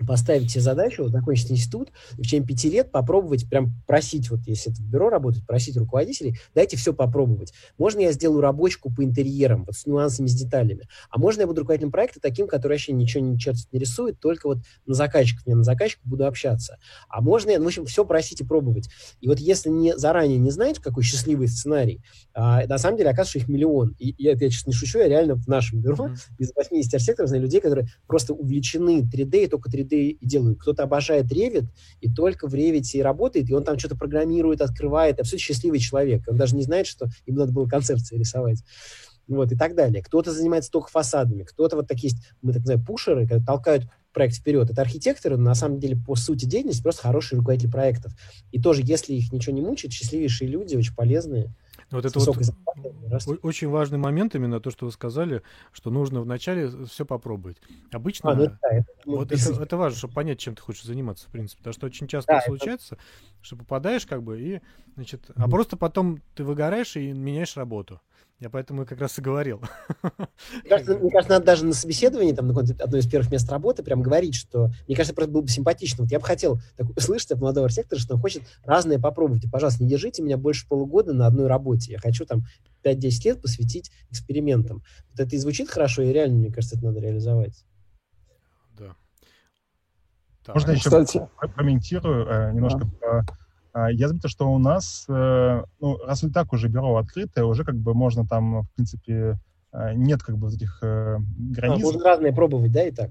поставить себе задачу, вот, закончить институт, и в течение пяти лет попробовать прям просить, вот если это в бюро работать, просить руководителей, дайте все попробовать. Можно я сделаю рабочку по интерьерам, вот с нюансами, с деталями, а можно я буду руководителем проекта таким, который вообще ничего не чертит, не рисует, только вот на заказчиков, я на заказчиков буду общаться. А можно я, ну, в общем, все просить и пробовать. И вот если не, заранее не знаете, какой счастливый сценарий, а, на самом деле, оказывается, их миллион. И я, я сейчас не шучу, я реально в нашем бюро mm-hmm. из 80 архитекторов знаю людей, которые просто увлечены 3D и только 3D 3D и делают. Кто-то обожает Revit и только в Revit и работает, и он там что-то программирует, открывает. Абсолютно счастливый человек. Он даже не знает, что им надо было концепции рисовать. Вот, и так далее. Кто-то занимается только фасадами, кто-то вот такие мы так называем, пушеры, которые толкают проект вперед. Это архитекторы, на самом деле, по сути деятельности, просто хорошие руководители проектов. И тоже, если их ничего не мучает, счастливейшие люди, очень полезные. Вот это вот очень важный момент именно то, что вы сказали, что нужно вначале все попробовать. Обычно а, ну, да, это, вот это, это важно, чтобы понять, чем ты хочешь заниматься, в принципе, потому что очень часто да, случается, это... что попадаешь как бы и, значит, mm-hmm. а просто потом ты выгораешь и меняешь работу. Я поэтому как раз и говорил. Мне кажется, мне кажется, надо даже на собеседовании, там, на одной из первых мест работы, прям говорить, что, мне кажется, просто было бы симпатично. Вот я бы хотел так, слышать от молодого архитектора, что он хочет разное попробовать. И, пожалуйста, не держите меня больше полугода на одной работе. Я хочу там 5-10 лет посвятить экспериментам. Вот это и звучит хорошо, и реально, мне кажется, это надо реализовать. Да. Можно еще Кстати... комментирую э, немножко да. про а, я заметил, что у нас, э, ну, раз и так уже бюро открытое, уже как бы можно там, в принципе, э, нет как бы этих э, границ. А, можно разные пробовать, да, и так?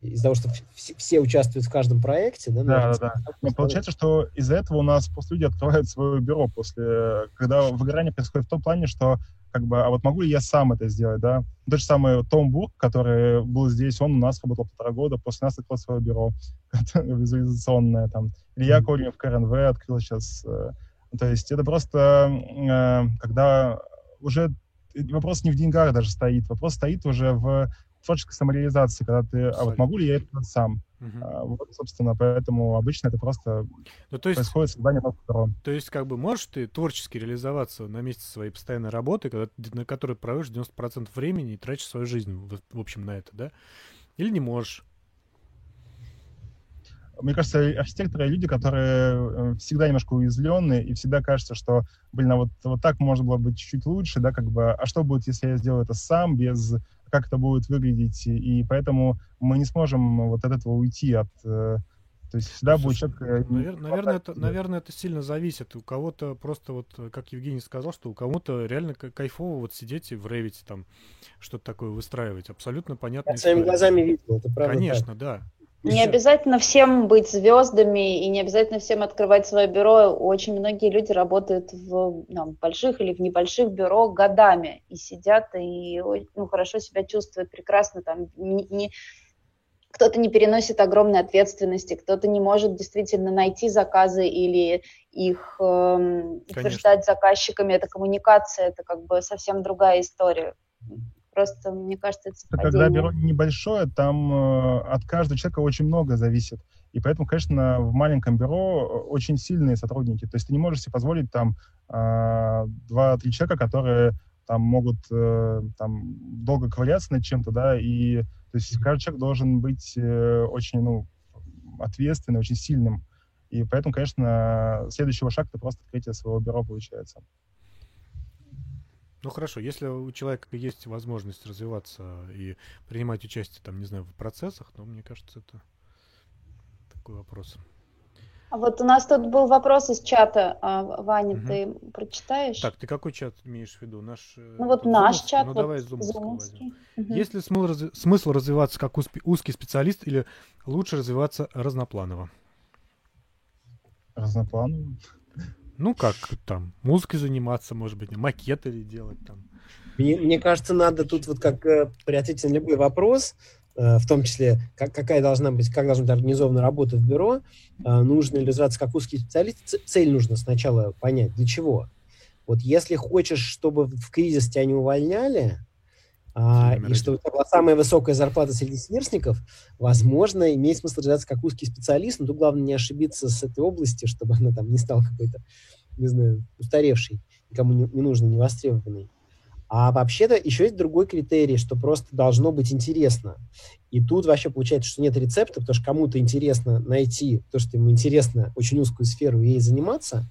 Из-за того, что все, все участвуют в каждом проекте, да? Да, да, да. Но получается, что из-за этого у нас просто люди открывают свое бюро после, когда выгорание происходит в том плане, что как бы, а вот могу ли я сам это сделать, да? Тот же самый Том Бург, который был здесь, он у нас работал полтора года, после нас открыл свое бюро визуализационное, там. Илья Корнев в КРНВ открыл сейчас. Э, то есть это просто, э, когда уже вопрос не в деньгах даже стоит, вопрос стоит уже в творческой самореализации, когда ты, а вот могу ли я это сам? Угу. Вот, собственно, поэтому обычно это просто ну, то есть, происходит создание сторон. То есть, как бы, можешь ты творчески реализоваться на месте своей постоянной работы, когда, на которой проводишь 90% времени и тратишь свою жизнь, в, в общем, на это, да? Или не можешь? Мне кажется, архитекторы — люди, которые э, всегда немножко уязвленные, и всегда кажется, что, блин, а вот, вот так можно было быть чуть-чуть лучше, да, как бы, а что будет, если я сделаю это сам, без как это будет выглядеть, и поэтому мы не сможем вот от этого уйти, от, э, то есть всегда будет человек... Э, навер- наверное, это, наверное, это сильно зависит. У кого-то просто вот, как Евгений сказал, что у кого-то реально кайфово вот сидеть и в Revit там что-то такое выстраивать. Абсолютно понятно. Я своими глазами видел, это правда. Конечно, так. да. Не обязательно всем быть звездами и не обязательно всем открывать свое бюро. Очень многие люди работают в ну, больших или в небольших бюро годами и сидят и ну, хорошо себя чувствуют прекрасно. Там не, кто-то не переносит огромной ответственности, кто-то не может действительно найти заказы или их эм, утверждать заказчиками. Это коммуникация, это как бы совсем другая история. Просто, мне кажется, это совпадение. Когда бюро небольшое, там э, от каждого человека очень много зависит. И поэтому, конечно, в маленьком бюро очень сильные сотрудники. То есть ты не можешь себе позволить там э, два-три человека, которые там могут э, там долго ковыряться над чем-то, да, и то есть каждый человек должен быть э, очень, ну, ответственным, очень сильным. И поэтому, конечно, следующего шага это просто открытие своего бюро получается. Ну хорошо, если у человека есть возможность развиваться и принимать участие, там, не знаю, в процессах, то мне кажется, это такой вопрос. А вот у нас тут был вопрос из чата, а, Ваня, угу. ты прочитаешь? Так, ты какой чат имеешь в виду? Наш, э, ну вот наш зумовский? чат, ну, вот давай зумовский. Угу. Есть ли смысл, разви- смысл развиваться как узкий специалист или лучше развиваться разнопланово? Разнопланово? Ну как там, музыкой заниматься, может быть, макеты делать там. Мне, мне кажется, надо тут вот как э, при ответе на любой вопрос Э, в том числе, как, какая должна быть, как должна быть организована работа в бюро, э, нужно ли развиваться как узкий специалист, цель нужно сначала понять, для чего. Вот если хочешь, чтобы в кризис тебя не увольняли, а, и чтобы это была самая высокая зарплата среди сверстников, возможно, имеет смысл развиваться как узкий специалист, но тут главное не ошибиться с этой области, чтобы она там не стала какой-то, не знаю, устаревшей, никому не, не нужной, не востребованной. А вообще-то еще есть другой критерий, что просто должно быть интересно. И тут вообще получается, что нет рецепта, потому что кому-то интересно найти то, что ему интересно, очень узкую сферу и ей заниматься,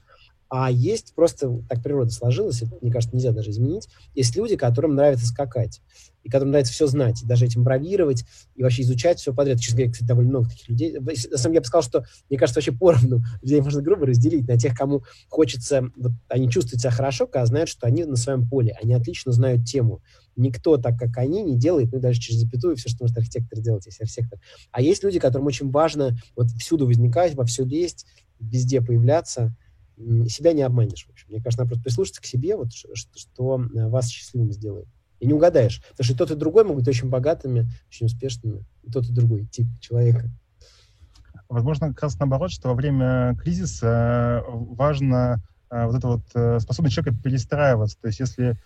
а есть просто, так природа сложилась, это, мне кажется, нельзя даже изменить, есть люди, которым нравится скакать и которым нравится все знать, и даже этим бравировать, и вообще изучать все подряд. Честно говоря, кстати, довольно много таких людей. На самом деле, я бы сказал, что, мне кажется, вообще поровну людей можно грубо разделить на тех, кому хочется, вот они чувствуют себя хорошо, когда знают, что они на своем поле, они отлично знают тему. Никто так, как они, не делает, ну, даже через запятую, все, что может архитектор делать, если архитектор. А есть люди, которым очень важно вот всюду возникать, во все лезть, везде появляться, себя не обманешь. В общем. Мне кажется, надо просто прислушаться к себе, вот, что, что вас счастливым сделает. И не угадаешь. Потому что тот и другой могут быть очень богатыми, очень успешными. И тот и другой тип человека. Возможно, как раз наоборот, что во время кризиса э, важно э, вот эта вот э, способность человека перестраиваться. То есть если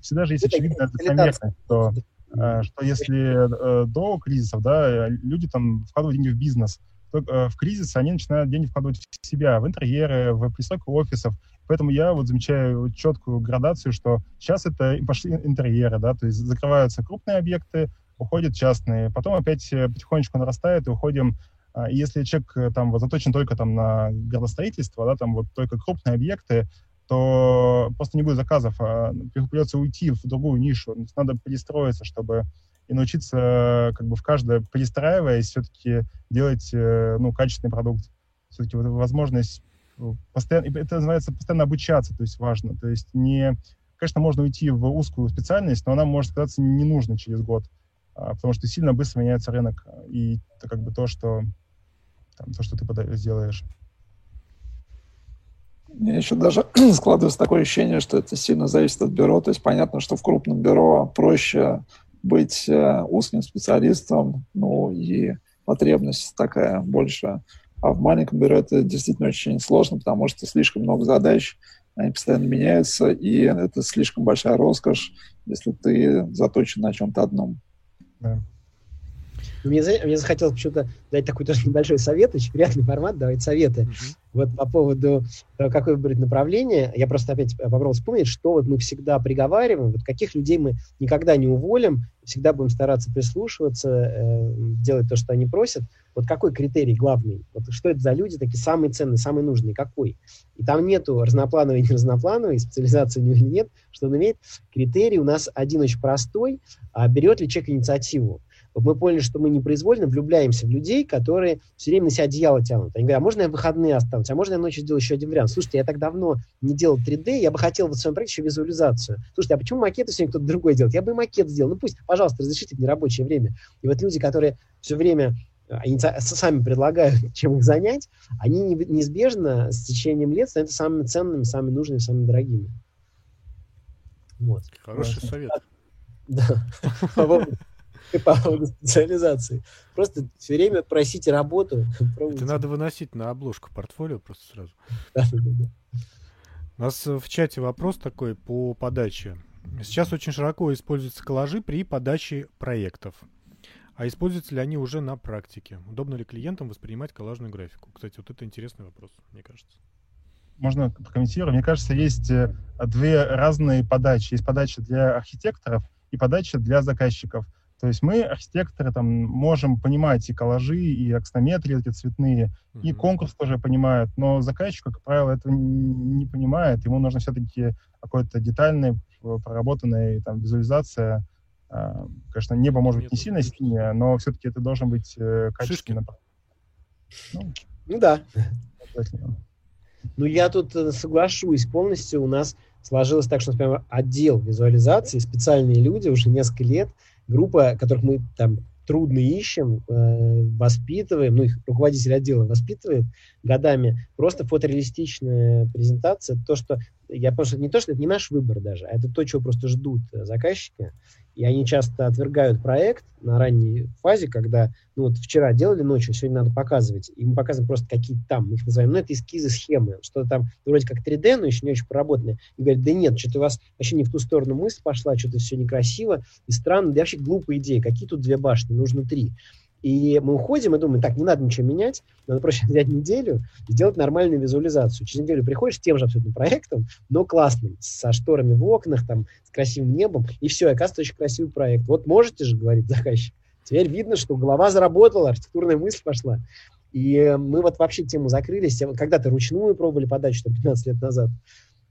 всегда же есть очевидная закономерность, что, что если до кризисов да, люди там вкладывают деньги в бизнес, то в кризис они начинают деньги вкладывать в себя, в интерьеры, в пристройку офисов, Поэтому я вот замечаю четкую градацию, что сейчас это пошли интерьеры, да, то есть закрываются крупные объекты, уходят частные, потом опять э, потихонечку нарастает и уходим а, если человек э, там вот заточен только там на градостроительство, да, там вот только крупные объекты, то просто не будет заказов, а придется уйти в другую нишу. Надо перестроиться, чтобы и научиться как бы в каждое, перестраиваясь, все-таки делать ну, качественный продукт. Все-таки вот возможность постоянно, это называется постоянно обучаться, то есть важно. То есть не, конечно, можно уйти в узкую специальность, но она может оказаться ненужной через год, а, потому что сильно быстро меняется рынок, и это как бы то, что, там, то, что ты сделаешь. Мне еще даже складывается такое ощущение, что это сильно зависит от бюро. То есть понятно, что в крупном бюро проще быть э, узким специалистом, ну и потребность такая больше а в маленьком бюро это действительно очень сложно, потому что слишком много задач, они постоянно меняются, и это слишком большая роскошь, если ты заточен на чем-то одном. Да. Мне, мне захотелось почему-то дать такой тоже небольшой совет, очень приятный формат, давать советы. Uh-huh. Вот по поводу того, как выбрать направление, я просто опять попробовал вспомнить, что вот мы всегда приговариваем, вот каких людей мы никогда не уволим, всегда будем стараться прислушиваться, э, делать то, что они просят. Вот какой критерий главный? Вот что это за люди такие самые ценные, самые нужные? Какой? И там нету разноплановой и не разноплановой, специализации не нет. Что он имеет? Критерий у нас один очень простой. А берет ли человек инициативу? Мы поняли, что мы непроизвольно влюбляемся в людей, которые все время на себя одеяло тянут. Они говорят, а можно я выходные останусь, а можно я ночью сделаю еще один вариант? Слушайте, я так давно не делал 3D, я бы хотел в своем проекте еще визуализацию. Слушайте, а почему макеты сегодня кто-то другой делает? Я бы и макет сделал. Ну пусть, пожалуйста, разрешите мне рабочее время. И вот люди, которые все время э, они сами предлагают, чем их занять, они неизбежно с течением лет становятся самыми ценными, самыми нужными, самыми дорогими. Вот. Хороший совет. Да. По поводу по поводу специализации. Просто все время просите работу. Это надо выносить на обложку портфолио просто сразу. Да, да, да. У нас в чате вопрос такой по подаче. Сейчас очень широко используются коллажи при подаче проектов. А используются ли они уже на практике? Удобно ли клиентам воспринимать коллажную графику? Кстати, вот это интересный вопрос, мне кажется. Можно прокомментировать. Мне кажется, есть э, две разные подачи. Есть подача для архитекторов и подача для заказчиков. То есть мы, архитекторы, там, можем понимать и коллажи, и аксонометрии эти цветные, mm-hmm. и конкурс тоже понимает, но заказчик, как правило, этого не понимает. Ему нужно все-таки какой-то детальный, проработанная там, визуализация. А, конечно, небо может быть не сильно синее, но все-таки это должен быть э, качественно. Ну, ну да. Ну, я тут э, соглашусь полностью. У нас сложилось так, что, например, отдел визуализации, специальные люди уже несколько лет – группа, которых мы там трудно ищем, э, воспитываем, ну, их руководитель отдела воспитывает годами, просто фотореалистичная презентация, то, что я просто не то, что это не наш выбор даже, а это то, чего просто ждут заказчики. И они часто отвергают проект на ранней фазе, когда, ну вот вчера делали ночью, сегодня надо показывать. И мы показываем просто какие-то там, мы их называем, ну это эскизы, схемы, что-то там вроде как 3D, но еще не очень проработанное. И говорят, да нет, что-то у вас вообще не в ту сторону мысль пошла, что-то все некрасиво и странно, да вообще глупая идея, какие тут две башни, нужно три. И мы уходим и думаем, так, не надо ничего менять, надо проще взять неделю и сделать нормальную визуализацию. Через неделю приходишь тем же абсолютно проектом, но классным, со шторами в окнах, там, с красивым небом, и все, и оказывается очень красивый проект. Вот можете же, говорит заказчик. Теперь видно, что голова заработала, архитектурная мысль пошла. И мы вот вообще тему закрылись. Когда-то ручную пробовали подачу, что 15 лет назад.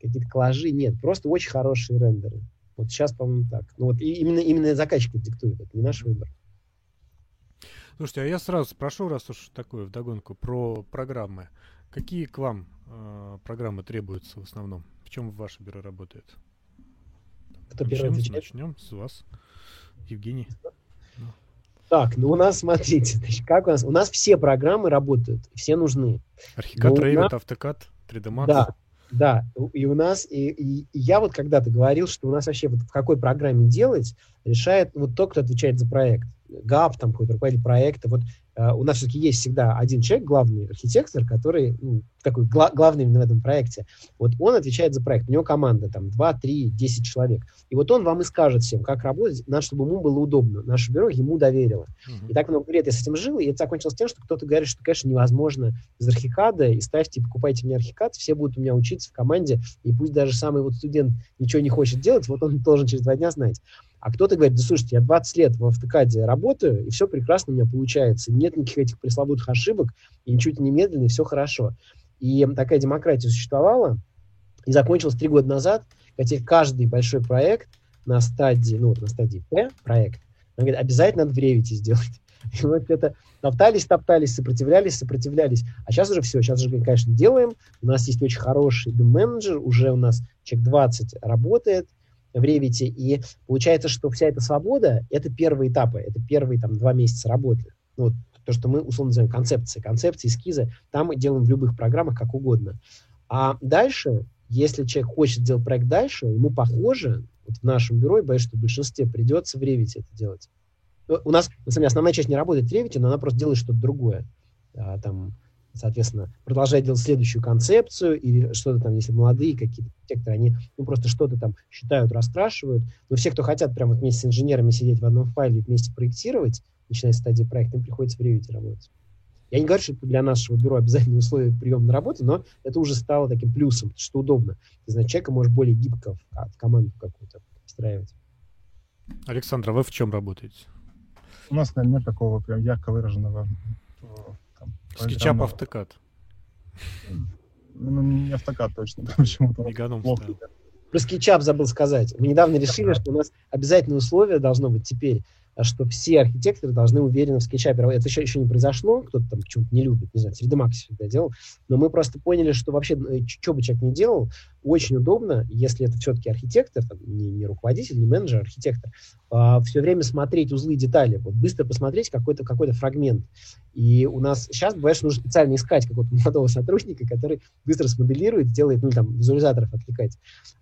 Какие-то коллажи. Нет, просто очень хорошие рендеры. Вот сейчас, по-моему, так. Ну вот и именно, именно заказчик диктует, это не наш выбор. Слушайте, а я сразу спрошу, раз уж такое вдогонку, про программы. Какие к вам э, программы требуются в основном? В чем ваше бюро работает? Кто начнем, первый начнем с вас, Евгений. Так, ну у нас, смотрите, значит, как у нас? У нас все программы работают, все нужны. Архикад, Revit, нас... AutoCAD, 3D Max. Да, да, и у нас, и, и, и я вот когда-то говорил, что у нас вообще вот в какой программе делать, решает вот тот, кто отвечает за проект. ГАП, там какой-то руководитель проекта. Вот у нас все-таки есть всегда один человек, главный архитектор, который ну, такой гла- главный именно в этом проекте. Вот он отвечает за проект. У него команда там 2, 3, 10 человек. И вот он вам и скажет всем, как работать, надо, чтобы ему было удобно. Наше бюро ему доверило. Uh-huh. И так много лет я с этим жил, и это закончилось тем, что кто-то говорит, что, конечно, невозможно из архикада, и ставьте, покупайте мне архикад, все будут у меня учиться в команде, и пусть даже самый вот студент ничего не хочет делать, вот он должен через два дня знать. А кто-то говорит, да слушайте, я 20 лет в автокаде работаю, и все прекрасно у меня получается. Нет никаких этих пресловутых ошибок, и ничего не медленно, и все хорошо. И такая демократия существовала, и закончилась три года назад, хотя каждый большой проект на стадии, ну вот на стадии П проект, он говорит, обязательно надо в Revit сделать. И вот это топтались, топтались, сопротивлялись, сопротивлялись. А сейчас уже все, сейчас уже, конечно, делаем. У нас есть очень хороший менеджер, уже у нас человек 20 работает, в Revit, и получается, что вся эта свобода — это первые этапы, это первые там два месяца работы. Ну, вот, то, что мы условно называем концепции, концепции, эскизы, там мы делаем в любых программах как угодно. А дальше, если человек хочет сделать проект дальше, ему похоже, вот в нашем бюро, я боюсь, что в большинстве придется в Revit это делать. Ну, у нас, на самом деле, основная часть не работает в Revit, но она просто делает что-то другое. А, там, соответственно, продолжать делать следующую концепцию или что-то там, если молодые какие-то архитекторы, они ну, просто что-то там считают, раскрашивают. Но все, кто хотят прямо вместе с инженерами сидеть в одном файле и вместе проектировать, начиная с стадии проекта, им приходится в Revit работать. Я не говорю, что это для нашего бюро обязательные условия приема на работу, но это уже стало таким плюсом, что удобно. Ты знаешь, человека можешь более гибко в, в команду какую-то встраивать. Александр, а вы в чем работаете? У нас, наверное, нет такого прям ярко выраженного SketchUp AutoCAD. Ну, не AutoCAD точно, почему-то. Меганом Про SketchUp забыл сказать. Мы недавно решили, что у нас обязательное условие должно быть теперь а что все архитекторы должны уверенно в скетчапе Это еще, еще не произошло, кто-то там почему-то не любит, не знаю, 3D Max всегда делал, но мы просто поняли, что вообще, э, что бы человек ни делал, очень удобно, если это все-таки архитектор, там, не, не руководитель, не менеджер, а архитектор, а, все время смотреть узлы и детали, вот быстро посмотреть какой-то какой фрагмент. И у нас сейчас бывает, что нужно специально искать какого-то молодого сотрудника, который быстро смоделирует, делает, ну, там, визуализаторов отвлекать.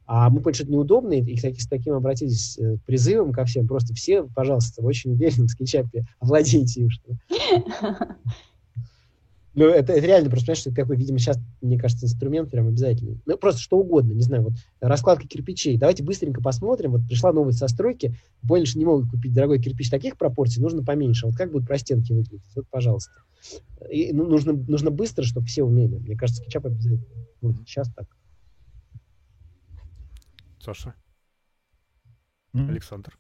А мы поняли, что это неудобно, и, кстати, с таким обратились э, призывом ко всем, просто все, пожалуйста, очень уверен в скетчапе, овладеете им. Что... Ну, это, это реально, просто понимаешь, что это такой, видимо, сейчас, мне кажется, инструмент прям обязательный. Ну, просто что угодно, не знаю, вот раскладка кирпичей. Давайте быстренько посмотрим. Вот пришла новость со стройки, поняли, что не могут купить дорогой кирпич таких пропорций, нужно поменьше. Вот как будут простенки выглядеть? Вот, пожалуйста. И ну, нужно, нужно быстро, чтобы все умели. Мне кажется, скетчап обязательно. Вот, сейчас так. Саша? Mm-hmm. Александр?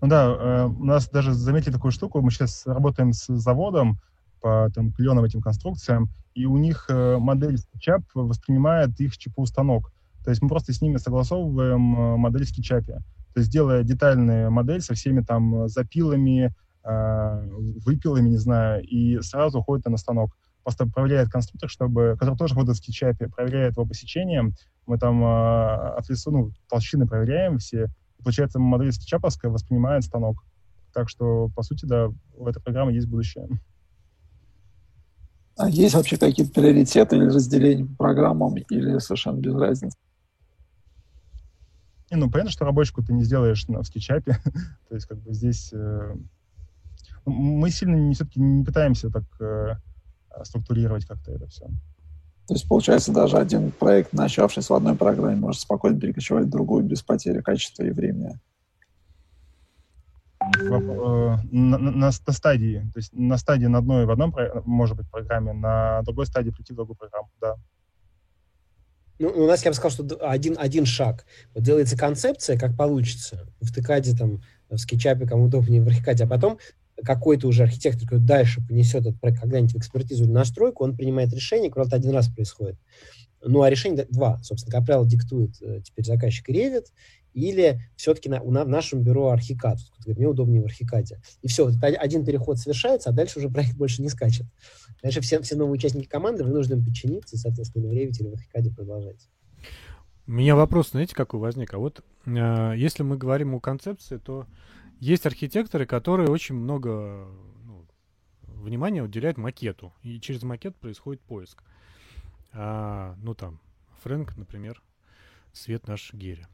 Ну да, э, у нас даже заметили такую штуку. Мы сейчас работаем с заводом, по там, кленовым этим конструкциям, и у них э, модель SketchUp воспринимает их ЧПУ станок. То есть мы просто с ними согласовываем э, модель SketchUp. То есть делая детальную модель со всеми там запилами, э, выпилами, не знаю, и сразу уходит на станок. Просто проверяет конструктор, чтобы, который тоже ходит в SketchUp, проверяет его по сечениям. Мы там э, от лица, ну, толщины проверяем все. И, получается, модель SketchUp воспринимает станок. Так что, по сути, да, у этой программы есть будущее. А есть вообще какие-то приоритеты или разделения по программам, или совершенно без разницы? Не, ну, понятно, что рабочку ты не сделаешь на, в скетчапе. То есть, как бы здесь... Э, мы сильно не, все-таки не пытаемся так э, структурировать как-то это все. То есть, получается, даже один проект, начавшийся в одной программе, может спокойно перекочевать в другую без потери качества и времени. Э, на, на, на стадии, то есть на стадии на одной в одном, может быть, программе, на другой стадии прийти в другую программу, да. Ну, у нас, я бы сказал, что один, один шаг. Вот делается концепция, как получится, в ТКАДе, там, в скетчапе, кому удобнее, в архикаде, а потом какой-то уже архитектор, который дальше понесет этот проект когда-нибудь в экспертизу или настройку, он принимает решение, которое один раз происходит. Ну, а решение два, собственно, как правило, диктует э, теперь заказчик Revit, или все-таки на, на, в нашем бюро архикад. Мне удобнее в архикаде. И все, один переход совершается, а дальше уже проект больше не скачет. Дальше все, все новые участники команды вынуждены подчиниться соответственно, в Revit или в архикаде продолжать. У меня вопрос, знаете, какой возник? А вот э, если мы говорим о концепции, то есть архитекторы, которые очень много ну, внимания уделяют макету. И через макет происходит поиск. А, ну там, Фрэнк, например, свет наш Герри.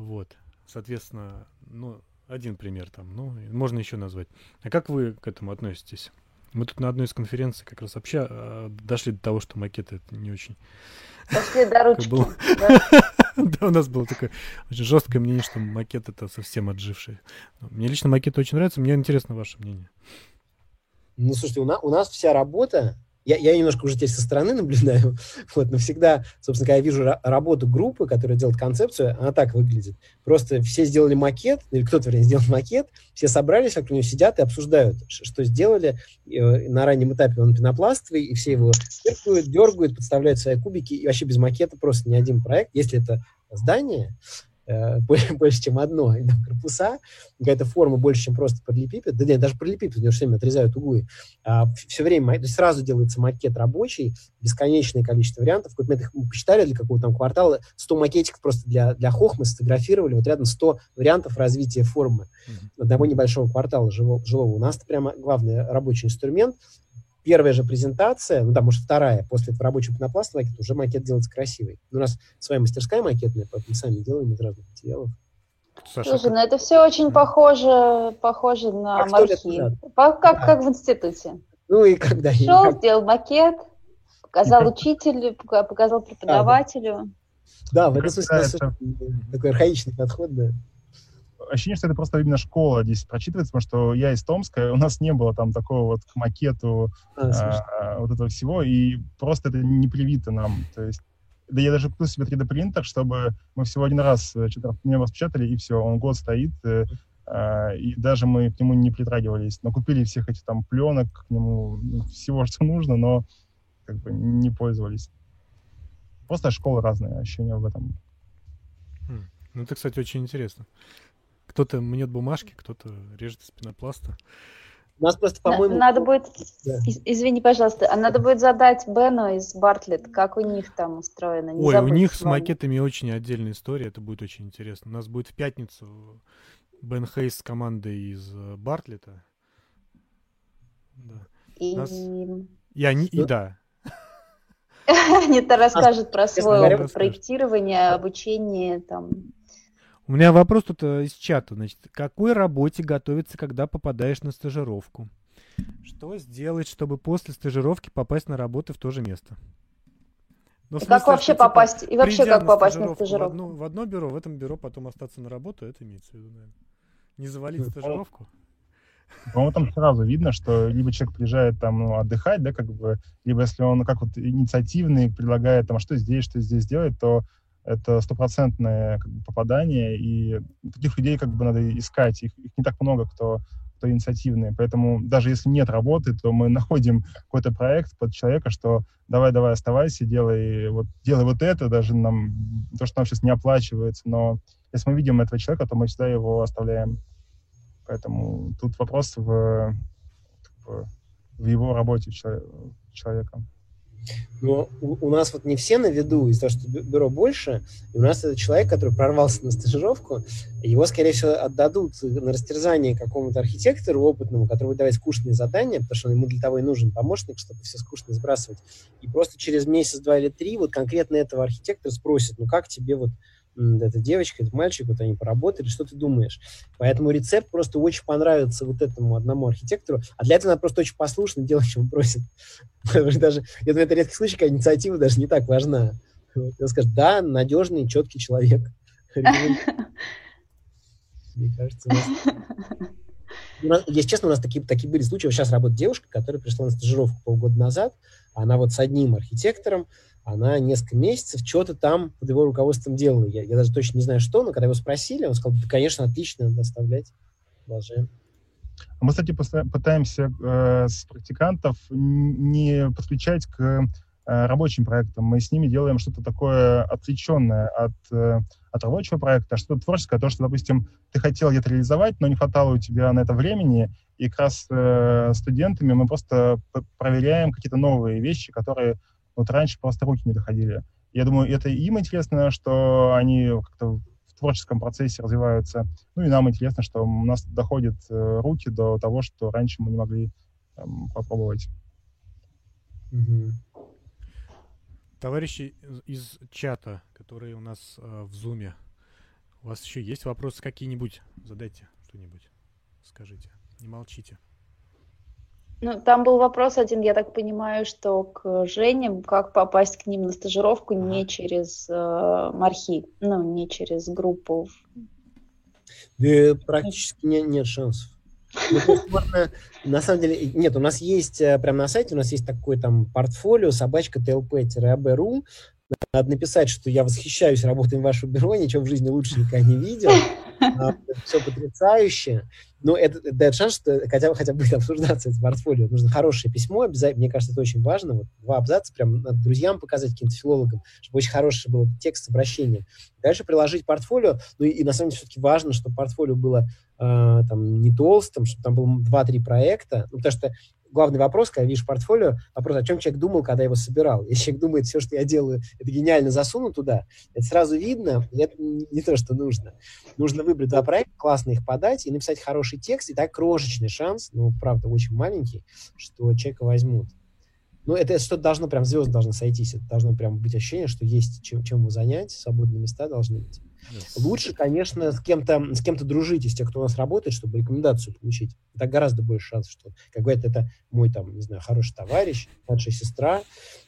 Вот. Соответственно, ну, один пример там, ну, можно еще назвать. А как вы к этому относитесь? Мы тут на одной из конференций как раз вообще э, дошли до того, что макеты это не очень... Пошли до ручки. Да, у нас было такое очень жесткое мнение, что макет это совсем отживший. Мне лично макет очень нравится, мне интересно ваше мнение. Ну, слушайте, у нас вся работа я, я немножко уже здесь со стороны наблюдаю, вот, но всегда, собственно, когда я вижу работу группы, которая делает концепцию, она так выглядит. Просто все сделали макет, или кто-то, вернее, сделал макет, все собрались, вокруг него сидят и обсуждают, что сделали. Э, на раннем этапе он пенопластовый, и все его дергают, дергают, подставляют свои кубики, и вообще без макета просто ни один проект, если это здание, э, больше, чем одно, и там корпуса, какая-то форма больше, чем просто параллелепипед, да нет, даже параллелепипед, у него все время отрезают углы, а, все время, то есть сразу делается макет рабочий, бесконечное количество вариантов, какой-то момент их мы посчитали для какого-то там квартала, 100 макетиков просто для, для хохмы сфотографировали, вот рядом 100 вариантов развития формы mm-hmm. одного небольшого квартала жилого. жилого. У нас это прямо главный рабочий инструмент, первая же презентация, ну да, может, вторая, после этого рабочего пенопласта макет, уже макет делается красивый. У нас своя мастерская макетная, поэтому сами делаем из разных материалов. Саша, Слушай, ну это все очень похоже, похоже на как мархи. По, как, да. как в институте. Ну и когда... Шел, сделал макет, показал учителю, показал преподавателю. Да, в этом смысле такой архаичный подход, да ощущение, что это просто именно школа здесь прочитывается, потому что я из Томска, у нас не было там такого вот к макету а, а, вот этого всего, и просто это не привито нам. То есть да я даже купил себе 3D принтер, чтобы мы всего один раз э, что-то мне распечатали, и все, он год стоит, э, э, и даже мы к нему не притрагивались. Но купили всех этих там пленок к нему, ну, всего, что нужно, но как бы не пользовались. Просто школы разные, ощущения в этом. Хм. Ну, это, кстати, очень интересно. Кто-то мнет бумажки, кто-то режет из пенопласта. У нас просто, по-моему... Надо будет... Да. Извини, пожалуйста, а надо будет задать Бену из Бартлет, как у них там устроено. Не Ой, у них с макетами очень отдельная история, это будет очень интересно. У нас будет в пятницу Бен Хейс с командой из э, Бартлета. Да. И... Нас... Я не... И да. Они-то расскажут про свое проектирование, обучение, там, У меня вопрос тут э, из чата. Значит, к какой работе готовиться, когда попадаешь на стажировку? Что сделать, чтобы после стажировки попасть на работу в то же место? Ну, и как вообще типа, попасть? И вообще как попасть на стажировку? В одно, в одно бюро, в этом бюро потом остаться на работу, это имеется в виду, наверное. Не завалить ну, стажировку? По-моему, там сразу видно, что либо человек приезжает там ну, отдыхать, да, как бы, либо если он как вот инициативный, предлагает там, а что здесь, что здесь делать, то это стопроцентное как бы, попадание, и таких людей как бы надо искать, их, их не так много, кто, кто инициативный, поэтому даже если нет работы, то мы находим какой-то проект под человека, что давай-давай оставайся, делай вот, делай вот это, даже нам, то, что нам сейчас не оплачивается, но если мы видим этого человека, то мы всегда его оставляем. Поэтому тут вопрос в, в, в его работе человека. Но у, у нас вот не все на виду из-за того, что бюро больше, и у нас этот человек, который прорвался на стажировку, его, скорее всего, отдадут на растерзание какому-то архитектору опытному, который будет давать скучные задания, потому что ему для того и нужен помощник, чтобы все скучно сбрасывать. И просто через месяц, два или три вот конкретно этого архитектора спросят, ну как тебе вот эта девочка, этот мальчик, вот они поработали, что ты думаешь? Поэтому рецепт просто очень понравится вот этому одному архитектору, а для этого надо просто очень послушно делать, что он просит. даже, я думаю, это редкий случай, когда инициатива даже не так важна. Он скажет, да, надежный, четкий человек. Мне кажется, нас... Если честно, у нас такие, такие были случаи. Вот сейчас работает девушка, которая пришла на стажировку полгода назад. Она вот с одним архитектором, она несколько месяцев что-то там под его руководством делала. Я, я даже точно не знаю, что, но когда его спросили, он сказал, да, конечно, отлично, надо оставлять. Продолжаем. Мы, кстати, пытаемся э, с практикантов не подключать к рабочим проектам. Мы с ними делаем что-то такое отвлеченное от, э, от рабочего проекта, что-то творческое, то, что, допустим, ты хотел где-то реализовать, но не хватало у тебя на это времени, и как раз э, студентами мы просто проверяем какие-то новые вещи, которые вот раньше просто руки не доходили. Я думаю, это им интересно, что они как-то в творческом процессе развиваются. Ну и нам интересно, что у нас доходят э, руки до того, что раньше мы не могли там, попробовать. Угу. Товарищи из чата, которые у нас э, в зуме, у вас еще есть вопросы какие-нибудь? Задайте что-нибудь, скажите, не молчите. Ну, там был вопрос один, я так понимаю, что к Жене, как попасть к ним на стажировку не через э, Мархи, ну, не через группу. Да, практически не, нет шансов. Ну, на самом деле, нет, у нас есть, э, прямо на сайте, у нас есть такой там портфолио собачка tlp-ab.ru, надо написать, что я восхищаюсь работой вашего бюро, ничего в жизни лучше никогда не видел. А, Все потрясающе. Но это, это дает шанс, что хотя бы, хотя бы будет обсуждаться это портфолио. Нужно хорошее письмо, обязательно, мне кажется, это очень важно. Вот два абзаца прям надо друзьям показать, каким-то филологам, чтобы очень хороший был текст обращения. Дальше приложить портфолио. Ну и, и на самом деле все-таки важно, чтобы портфолио было э, там не толстым, чтобы там было два-три проекта. Ну, потому что главный вопрос, когда видишь портфолио, вопрос, о чем человек думал, когда его собирал. Если человек думает, все, что я делаю, это гениально засуну туда, это сразу видно, и это не то, что нужно. Нужно выбрать два проекта, классно их подать и написать хороший текст, и так крошечный шанс, ну, правда, очень маленький, что человека возьмут. Ну, это что-то должно, прям звезд должны сойтись, это должно прям быть ощущение, что есть чем, чем его занять, свободные места должны быть. Yes. Лучше, конечно, с кем-то с кем-то дружить из тех, кто у нас работает, чтобы рекомендацию получить. Так гораздо больше шансов, что, как говорят, это мой там, не знаю, хороший товарищ, младшая сестра.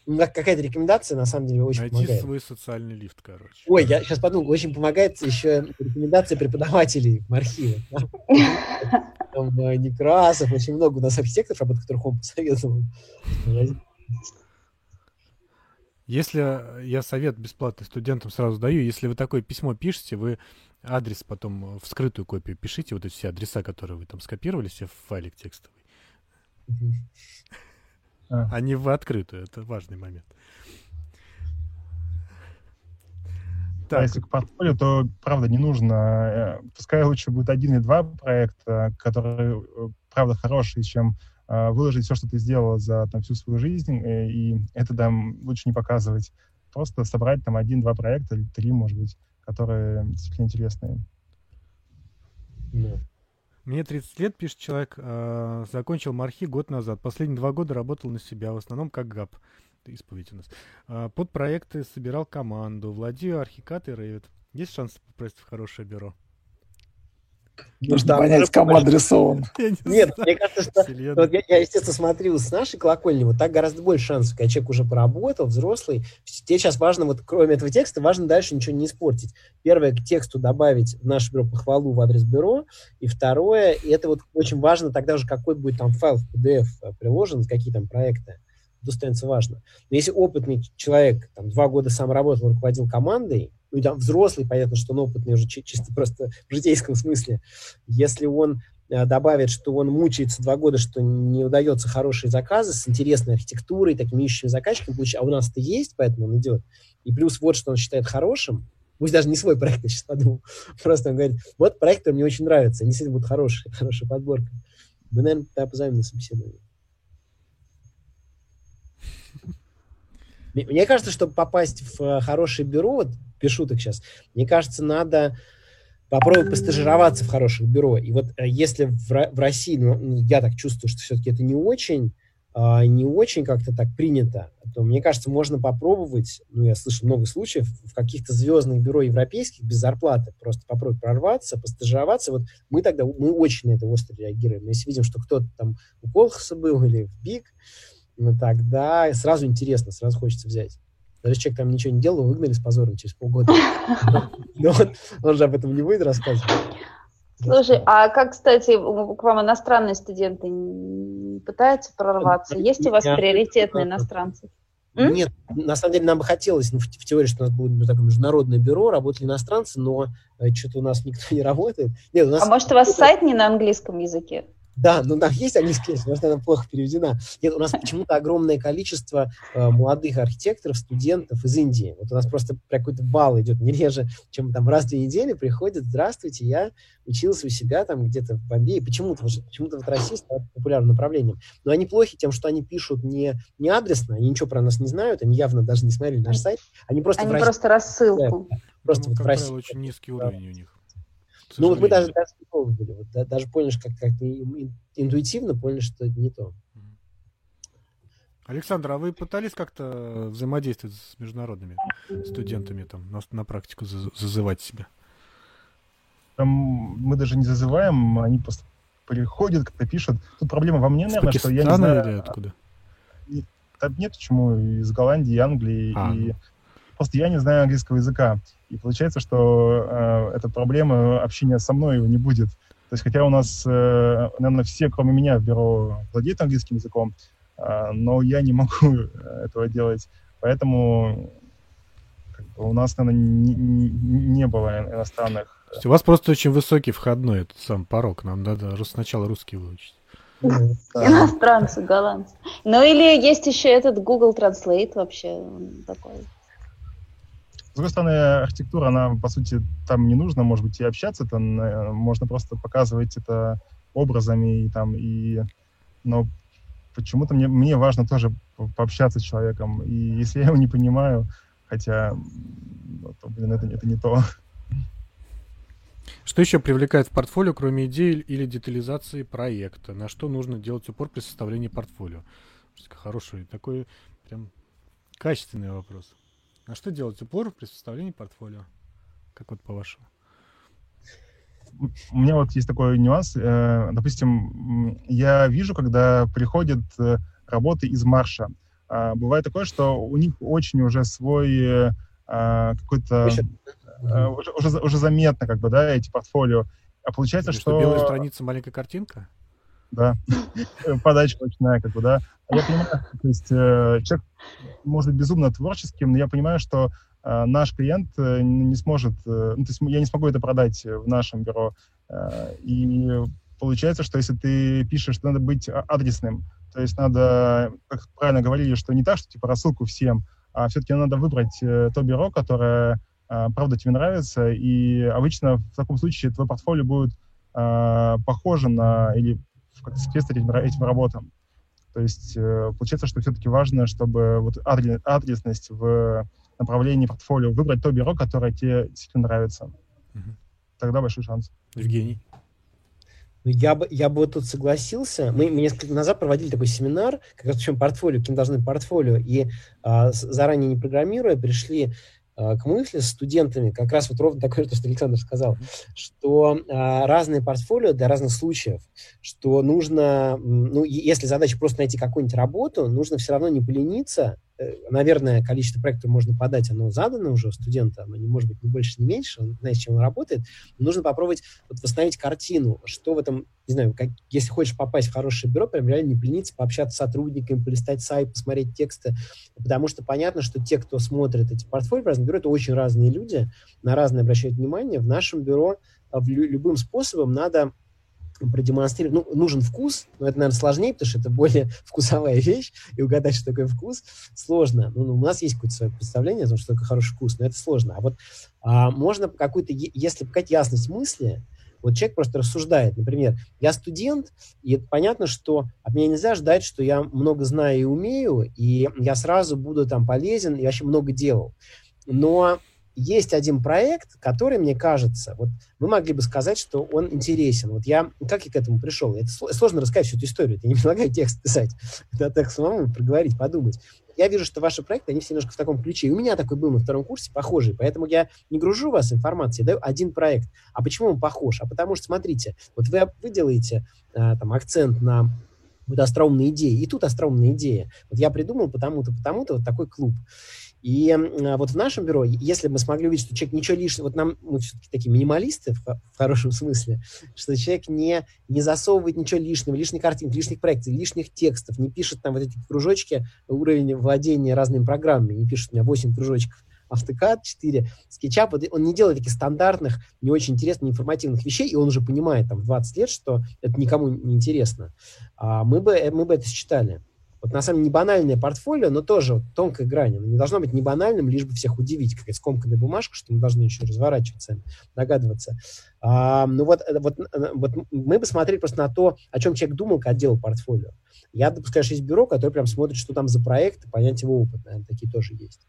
Ну, какая-то рекомендация, на самом деле, очень Найти помогает. свой социальный лифт, короче. Ой, я сейчас подумал, очень помогает еще рекомендация преподавателей в архиве. Там э, Некрасов, очень много у нас архитекторов, об которых он посоветовал. Если я совет бесплатный студентам сразу даю, если вы такое письмо пишете, вы адрес потом в скрытую копию пишите, вот эти все адреса, которые вы там скопировали все в файлик текстовый, а не в открытую. Это важный момент. А так. А если к портфолио, то, правда, не нужно. Э, пускай лучше будет один или два проекта, которые, э, правда, хорошие, чем выложить все, что ты сделал за там, всю свою жизнь, э, и это там лучше не показывать. Просто собрать там один-два проекта или три, может быть, которые действительно интересные. Yeah. Мне 30 лет, пишет человек, э, закончил мархи год назад. Последние два года работал на себя, в основном как ГАП. Исповедь у нас. Э, под проекты собирал команду, владею архикат и Revit. Есть шанс попасть в хорошее бюро? Нужно понять, кому адресован. Нет, мне кажется, что вот я, я, естественно, смотрю с нашей колокольни, вот так гораздо больше шансов, когда человек уже поработал, взрослый. Тебе сейчас важно, вот кроме этого текста, важно дальше ничего не испортить. Первое, к тексту добавить в наше бюро похвалу в адрес бюро, и второе, и это вот очень важно тогда же, какой будет там файл в PDF приложен, какие там проекты. Это становится важно. Но если опытный человек, там, два года сам работал, руководил командой, ну, там, взрослый, понятно, что он опытный уже чисто просто в житейском смысле, если он э, добавит, что он мучается два года, что не удается хорошие заказы с интересной архитектурой, такими ищущими заказчиками, а у нас это есть, поэтому он идет. И плюс вот, что он считает хорошим, пусть даже не свой проект, я сейчас подумал, просто он говорит, вот проект мне очень нравится, они сегодня будут хорошие, хорошая подборка. Мы, наверное, тогда позовем на собеседование. Мне кажется, чтобы попасть в э, хорошее бюро, вот без шуток сейчас. Мне кажется, надо попробовать постажироваться в хороших бюро. И вот э, если в, в России, ну, ну, я так чувствую, что все-таки это не очень, а, не очень как-то так принято, то, мне кажется, можно попробовать, ну, я слышал много случаев, в каких-то звездных бюро европейских без зарплаты, просто попробовать прорваться, постажироваться. Вот мы тогда, мы очень на это остро реагируем. Если видим, что кто-то там у Колхаса был или в БИК, ну, тогда сразу интересно, сразу хочется взять. Даже человек там ничего не делал, выгнали с позором через полгода. Но он, он же об этом не будет рассказывать. Слушай, а как, кстати, к вам иностранные студенты пытаются прорваться? Есть у вас приоритетные иностранцы? Нет, на самом деле нам бы хотелось, ну, в, в теории, что у нас будет ну, такое международное бюро, работали иностранцы, но э, что-то у нас никто не работает. Нет, у нас... А может, у вас сайт не на английском языке? Да, ну да, есть английский язык, может, она плохо переведена. Нет, у нас почему-то огромное количество э, молодых архитекторов, студентов из Индии. Вот у нас просто какой-то бал идет не реже, чем там раз в две недели приходят, здравствуйте, я учился у себя там где-то в Бомбее. Почему-то почему-то вот Россия стала популярным направлением. Но они плохи тем, что они пишут не, не адресно, они ничего про нас не знают, они явно даже не смотрели наш сайт. Они просто, они просто рассылку. Да, просто ну, вот в России. очень низкий уровень у них. Ну вот мы даже, даже готовы были, вот, да, даже поняли, что как, как интуитивно поняли, что это не то. Александр, а вы пытались как-то взаимодействовать с международными студентами, там, на, на практику зазывать себя? Там мы даже не зазываем, они просто приходят, как-то пишут. Тут проблема во мне, наверное, что я не знаю... или откуда? Там нет почему, из Голландии, Англии, а, и ну. Просто я не знаю английского языка. И получается, что э, эта проблема общения со мной его не будет. То есть, хотя у нас, э, наверное, все, кроме меня, в бюро владеют английским языком, э, но я не могу этого делать. Поэтому как бы, у нас, наверное, не, не, не было иностранных. То есть у вас просто очень высокий входной этот сам порог. Нам надо сначала русский выучить. Иностранцы, голландцы. Ну или есть еще этот Google Translate вообще такой. С другой стороны, архитектура, она, по сути, там не нужно, может быть, и общаться, там э, можно просто показывать это образами, и, там, и, но почему-то мне, мне важно тоже пообщаться с человеком, и если я его не понимаю, хотя, ну, то, блин, это, это не то. Что еще привлекает в портфолио, кроме идеи или детализации проекта? На что нужно делать упор при составлении портфолио? Хороший такой прям качественный вопрос. На что делать упор при составлении портфолио? Как вот по-вашему? У меня вот есть такой нюанс. Э, допустим, я вижу, когда приходят э, работы из марша. А, бывает такое, что у них очень уже свой э, а, какой-то... Уже, уже, уже заметно, как бы, да, эти портфолио. А получается, Или что... что... Белая страница, маленькая картинка? Да. Подача ночная, как бы, да. А я понимаю, то есть человек может быть безумно творческим, но я понимаю, что э, наш клиент э, не сможет, э, ну, то есть я не смогу это продать в нашем бюро. Э, и получается, что если ты пишешь, что надо быть адресным, то есть надо, как правильно говорили, что не так, что типа рассылку всем, а все-таки надо выбрать э, то бюро, которое э, правда тебе нравится, и обычно в таком случае твое портфолио будет э, похоже на или соответствовать этим, этим работам. То есть э, получается, что все-таки важно, чтобы вот адресность в направлении портфолио выбрать то бюро, которое тебе действительно нравится. Угу. Тогда большой шанс. Евгений. Ну, я бы, я бы тут согласился. Мы, мы несколько лет назад проводили такой семинар, как раз в чем портфолио, каким должны быть портфолио, и а, заранее не программируя, пришли к мысли с студентами, как раз вот ровно такое, что Александр сказал, что а, разные портфолио для разных случаев, что нужно, ну, если задача просто найти какую-нибудь работу, нужно все равно не полениться, Э, наверное, количество проектов можно подать, оно задано уже у студента, оно не может быть ни больше, ни меньше, он знает, с чем он работает. Но нужно попробовать вот восстановить картину, что в этом, не знаю, как, если хочешь попасть в хорошее бюро, прям реально не плениться, пообщаться с сотрудниками, полистать сайт, посмотреть тексты, потому что понятно, что те, кто смотрит эти портфолио в разных бюро, это очень разные люди, на разные обращают внимание. В нашем бюро а, в любым способом надо продемонстрировать. Ну, нужен вкус, но это, наверное, сложнее, потому что это более вкусовая вещь, и угадать, что такое вкус, сложно. Ну, ну у нас есть какое-то свое представление о том, что такое хороший вкус, но это сложно. А вот а, можно какую-то, если показать ясность мысли, вот человек просто рассуждает. Например, я студент, и это понятно, что от меня нельзя ждать, что я много знаю и умею, и я сразу буду там полезен и вообще много делал. Но есть один проект, который, мне кажется, вот мы могли бы сказать, что он интересен. Вот я, как я к этому пришел? Это сложно рассказать всю эту историю. Я не предлагаю текст писать. Это так самому проговорить, подумать. Я вижу, что ваши проекты, они все немножко в таком ключе. У меня такой был на втором курсе, похожий. Поэтому я не гружу вас информацией, даю один проект. А почему он похож? А потому что, смотрите, вот вы, вы делаете а, там акцент на вот остроумные идеи, и тут остроумная идея. Вот я придумал потому-то, потому-то вот такой клуб. И а, вот в нашем бюро, если мы смогли увидеть, что человек ничего лишнего, вот нам, мы все-таки такие минималисты в, в хорошем смысле, что человек не, не засовывает ничего лишнего, лишних картинок, лишних проекций, лишних текстов, не пишет там вот эти кружочки, уровень владения разными программами, не пишет у меня 8 кружочков, автокад 4, скетчап, он не делает таких стандартных, не очень интересных, неинформативных вещей, и он уже понимает там в 20 лет, что это никому не интересно. А мы, бы, мы бы это считали. Вот на самом деле не банальное портфолио, но тоже вот тонкая грань. Оно не должно быть не банальным, лишь бы всех удивить, какая скомканная бумажка, что мы должны еще разворачиваться, догадываться. А, ну вот, э, вот, э, вот мы бы смотрели просто на то, о чем человек думал, когда делал портфолио. Я допускаю, что есть бюро, которое прям смотрит, что там за проект, понять его опыт. Наверное, такие тоже есть.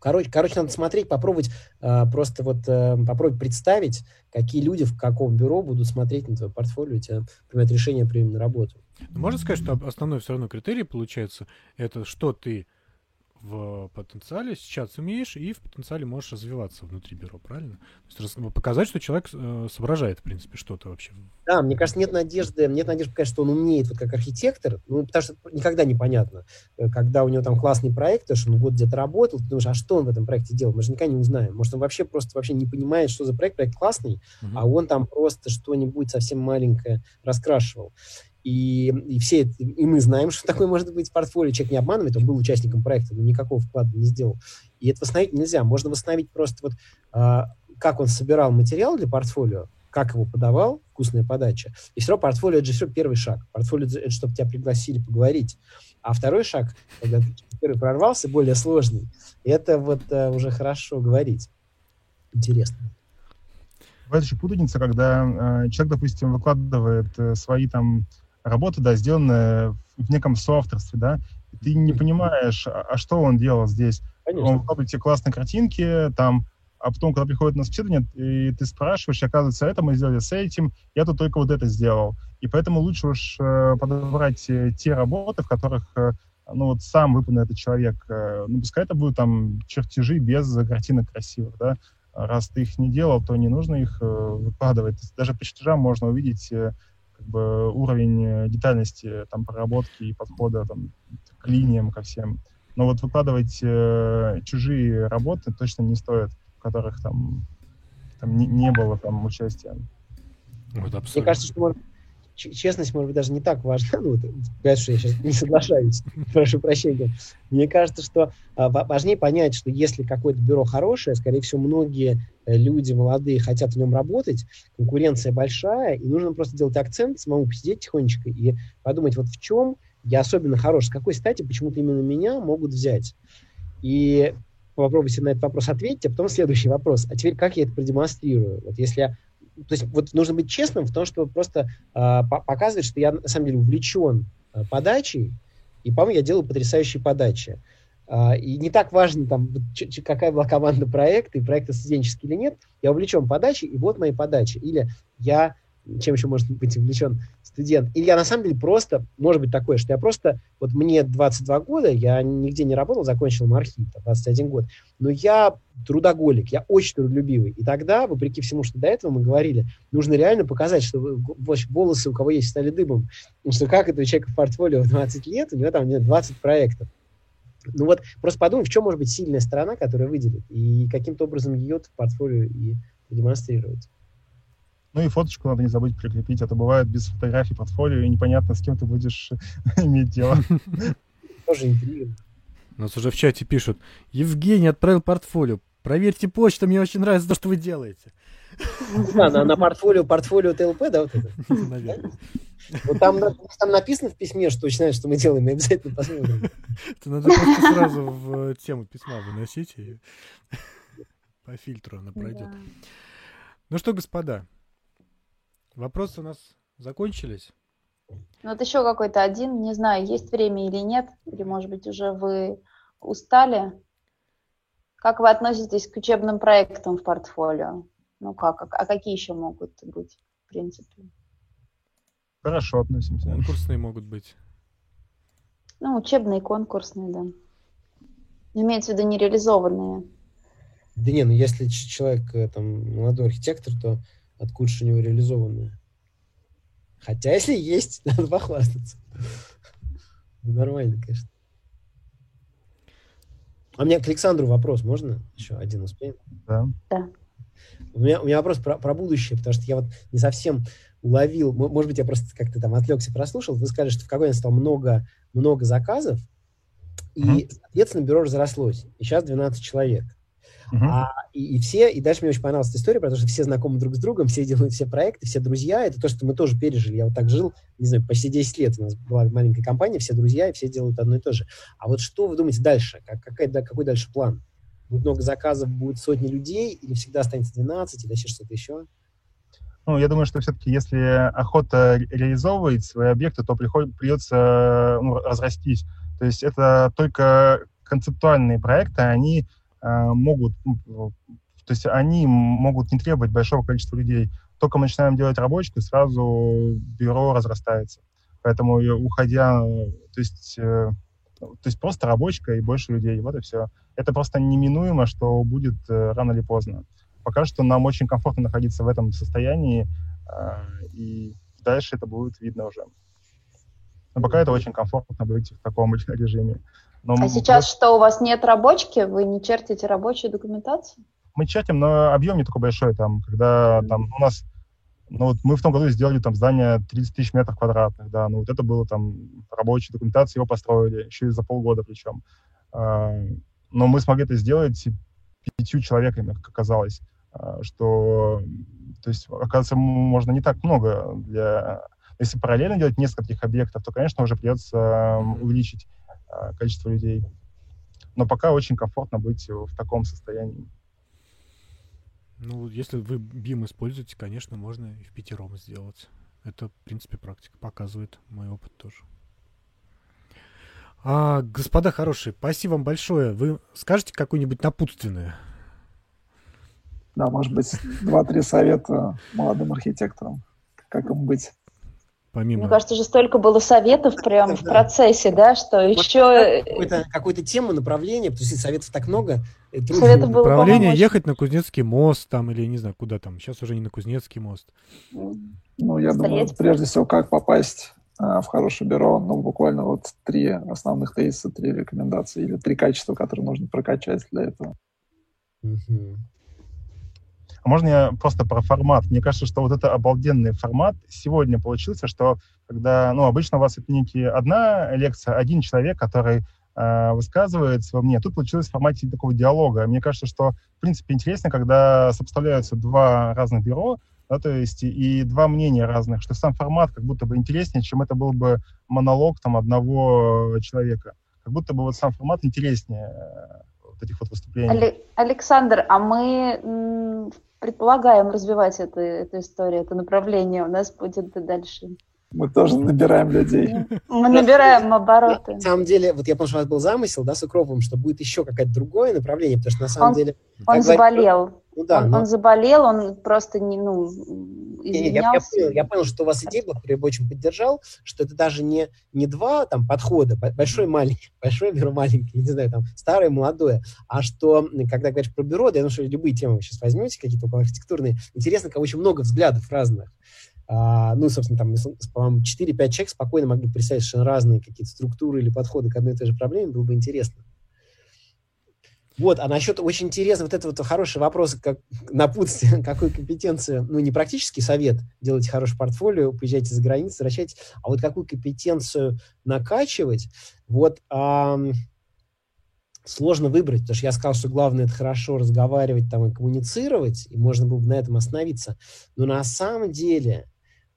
Короче, короче, надо смотреть, попробовать э, просто вот э, попробовать представить, какие люди в каком бюро будут смотреть на твое портфолио, и тебе принимать решение о на работу. Можно сказать, что основной все равно критерий получается, это что ты в потенциале сейчас умеешь и в потенциале можешь развиваться внутри бюро, правильно? То есть ну, показать, что человек э, соображает, в принципе, что-то вообще. Да, мне кажется, нет надежды, нет надежды показать, что он умеет вот как архитектор, ну, потому что никогда непонятно, э, когда у него там классный проект, что он год где-то работал, ты думаешь, а что он в этом проекте делал? Мы же никогда не узнаем. Может, он вообще просто вообще не понимает, что за проект, проект классный, uh-huh. а он там просто что-нибудь совсем маленькое раскрашивал. И, и все, и мы знаем, что такое может быть портфолио. Человек не обманывает, он был участником проекта, но никакого вклада не сделал. И это восстановить нельзя. Можно восстановить просто вот, а, как он собирал материал для портфолио, как его подавал, вкусная подача. И все равно портфолио — это же все первый шаг. Портфолио — это чтобы тебя пригласили поговорить. А второй шаг, когда ты первый прорвался, более сложный, это вот а, уже хорошо говорить. Интересно. Бывает еще путаница, когда э, человек, допустим, выкладывает э, свои там работа, да, сделанная в неком соавторстве, да, ты не понимаешь, а, а что он делал здесь. Конечно. Он выкладывает тебе классные картинки, там, а потом, когда приходит на собеседование, и ты спрашиваешь, оказывается, это мы сделали с этим, я тут только вот это сделал. И поэтому лучше уж э, подобрать э, те работы, в которых э, ну вот сам выполнил этот человек. Ну, пускай это будут там чертежи без картинок красивых, да. Раз ты их не делал, то не нужно их выкладывать. Даже по чертежам можно увидеть как бы уровень э, детальности там проработки и подхода там, к линиям, ко всем. Но вот выкладывать э, чужие работы точно не стоит, в которых там, там не, не было там участия. Вот Мне кажется, что может, честность, может быть, даже не так важна. Ну, понятно, что я сейчас не соглашаюсь, прошу прощения. Мне кажется, что а, важнее понять, что если какое-то бюро хорошее, скорее всего, многие э, люди молодые хотят в нем работать, конкуренция большая, и нужно просто делать акцент, самому посидеть тихонечко и подумать, вот в чем я особенно хорош, с какой стати почему-то именно меня могут взять. И попробуйте на этот вопрос ответить, а потом следующий вопрос. А теперь как я это продемонстрирую? Вот если я то есть вот нужно быть честным в том, что просто э, показывать, что я на самом деле увлечен э, подачей, и, по-моему, я делаю потрясающие подачи. Uh, и не так важно, там, какая была команда проекта, и проекта студенческий или нет, я увлечен подачей, и вот мои подачи. Или я чем еще может быть увлечен студент. Или я на самом деле просто, может быть такое, что я просто, вот мне 22 года, я нигде не работал, закончил мархит, 21 год, но я трудоголик, я очень трудолюбивый. И тогда, вопреки всему, что до этого мы говорили, нужно реально показать, что волосы у кого есть стали дыбом. Потому что как этого человека в портфолио в 20 лет, у него там 20 проектов. Ну вот просто подумай, в чем может быть сильная сторона, которая выделит, и каким-то образом ее в портфолио и демонстрировать. Ну и фоточку надо не забыть прикрепить, а то бывает без фотографий портфолио, и непонятно, с кем ты будешь иметь дело. Тоже интрига. Нас уже в чате пишут. Евгений отправил портфолио. Проверьте почту, мне очень нравится то, что вы делаете. Да, на, на портфолио, портфолио ТЛП, да, вот это? Наверное. Вот там, там написано в письме, что начинает, что мы делаем, мы обязательно посмотрим. Это надо просто сразу в тему письма выносить, и по фильтру она пройдет. Да. Ну что, господа, вопросы у нас закончились. Ну, вот еще какой-то один, не знаю, есть время или нет, или, может быть, уже вы устали. Как вы относитесь к учебным проектам в портфолио? Ну как, а, а какие еще могут быть, в принципе? Хорошо относимся. Конкурсные могут быть. Ну, учебные, конкурсные, да. Имеется в виду нереализованные. Да не, ну если человек э, там молодой архитектор, то откуда же у него реализованные? Хотя если есть, надо похвастаться. Ну, Нормально, конечно. А у меня к Александру вопрос, можно? Еще один успеем? Да. У меня, у меня вопрос про, про будущее, потому что я вот не совсем уловил, мо- может быть, я просто как-то там отвлекся, прослушал. Вы сказали, что в какой-то стало много, много заказов, и, Мгм. соответственно, бюро разрослось. И сейчас 12 человек. Мгм. А, и, и все, и дальше мне очень понравилась эта история, потому что все знакомы друг с другом, все делают все проекты, все друзья. Это то, что мы тоже пережили. Я вот так жил, не знаю, почти 10 лет. У нас была маленькая компания, все друзья, и все делают одно и то же. А вот что вы думаете дальше? Как, какая, да, какой дальше план? Будет много заказов, будет сотни людей, или всегда останется 12, или вообще что-то еще? Ну, я думаю, что все-таки, если охота ре- реализовывать свои объекты, то приход- придется ну, разрастись. То есть это только концептуальные проекты, они э, могут, ну, то есть они могут не требовать большого количества людей. Только мы начинаем делать рабочку, сразу бюро разрастается. Поэтому и уходя, э, то есть, э, то есть просто рабочка и больше людей, вот и все. Это просто неминуемо, что будет э, рано или поздно пока что нам очень комфортно находиться в этом состоянии, и дальше это будет видно уже. Но пока это очень комфортно быть в таком режиме. Но А сейчас что, у вас нет рабочки? Вы не чертите рабочую документацию? мы чатим, но объем не такой большой, там, когда там у нас, ну вот мы в том году сделали там здание 30 тысяч метров квадратных, да, ну вот это было там рабочая документация, его построили, еще и за полгода причем. А, но мы смогли это сделать пятью человеками, как оказалось, А, что, то есть, оказывается, можно не так много для... Если параллельно делать несколько таких объектов, то, конечно, уже придется увеличить количество людей. Но пока очень комфортно быть в таком состоянии. Ну, если вы BIM используете, конечно, можно и в пятером сделать. Это, в принципе, практика показывает, мой опыт тоже. А, господа хорошие, спасибо вам большое. Вы скажете какое-нибудь напутственное? Да, может быть, два-три совета молодым архитекторам, как им быть. Помимо... Мне кажется, уже столько было советов прямо в процессе, да, что Вот еще... Какую-то, какую-то тему, направление, потому что советов так много. э, трудно Советов было, Направление ехать на Кузнецкий мост там или не знаю куда там. Сейчас уже не на Кузнецкий мост. Ну, я думаю, прежде всего, как попасть а, в хорошее бюро, ну, буквально вот три основных тезиса, три рекомендации или три качества, которые нужно прокачать для этого. Мгм. Можно я просто про формат? Мне кажется, что вот это обалденный формат сегодня получился, что когда, ну, обычно у вас это некий одна лекция, один человек, который э, высказывает свое мнение. Тут получилось в формате такого диалога. Мне кажется, что, в принципе, интересно, когда сопоставляются два разных бюро, да, то есть и, два мнения разных, что сам формат как будто бы интереснее, чем это был бы монолог там одного человека. Как будто бы вот сам формат интереснее э, вот этих вот выступлений. Але- Александр, а мы м, предполагаем развивать это, эту историю, это направление. У нас будет и дальше. Мы тоже набираем людей. Мы набираем обороты. На самом деле, вот я помню, что у вас был замысел, да, с Укроповым, что будет еще какое-то другое направление, потому что на самом Он- деле... Он как говорит- заболел. Ну да, он, но- он заболел, он просто не, ну, извинялся. Я, я, понял, я понял, что у вас идея я очень поддержал, что это даже не, не два там подхода, большой маленький, большой бюро маленький, не знаю, там старое, молодое, а что, когда говоришь про бюро, да я думаю, что любые темы вы сейчас возьмете, какие-то архитектурные, интересно, как очень много взглядов разных. А, ну, собственно, там, по-моему, 4-5 человек спокойно могли представить совершенно разные какие-то структуры или подходы к одной и той же проблеме, было бы интересно. Вот, а насчет очень интересно, вот это вот хороший вопрос, как напутствие, какую компетенцию, ну, не практический совет, делайте хорошее портфолио, приезжайте за границу, возвращайтесь, а вот какую компетенцию накачивать, вот эм, сложно выбрать, потому что я сказал, что главное это хорошо разговаривать там и коммуницировать, и можно было бы на этом остановиться, но на самом деле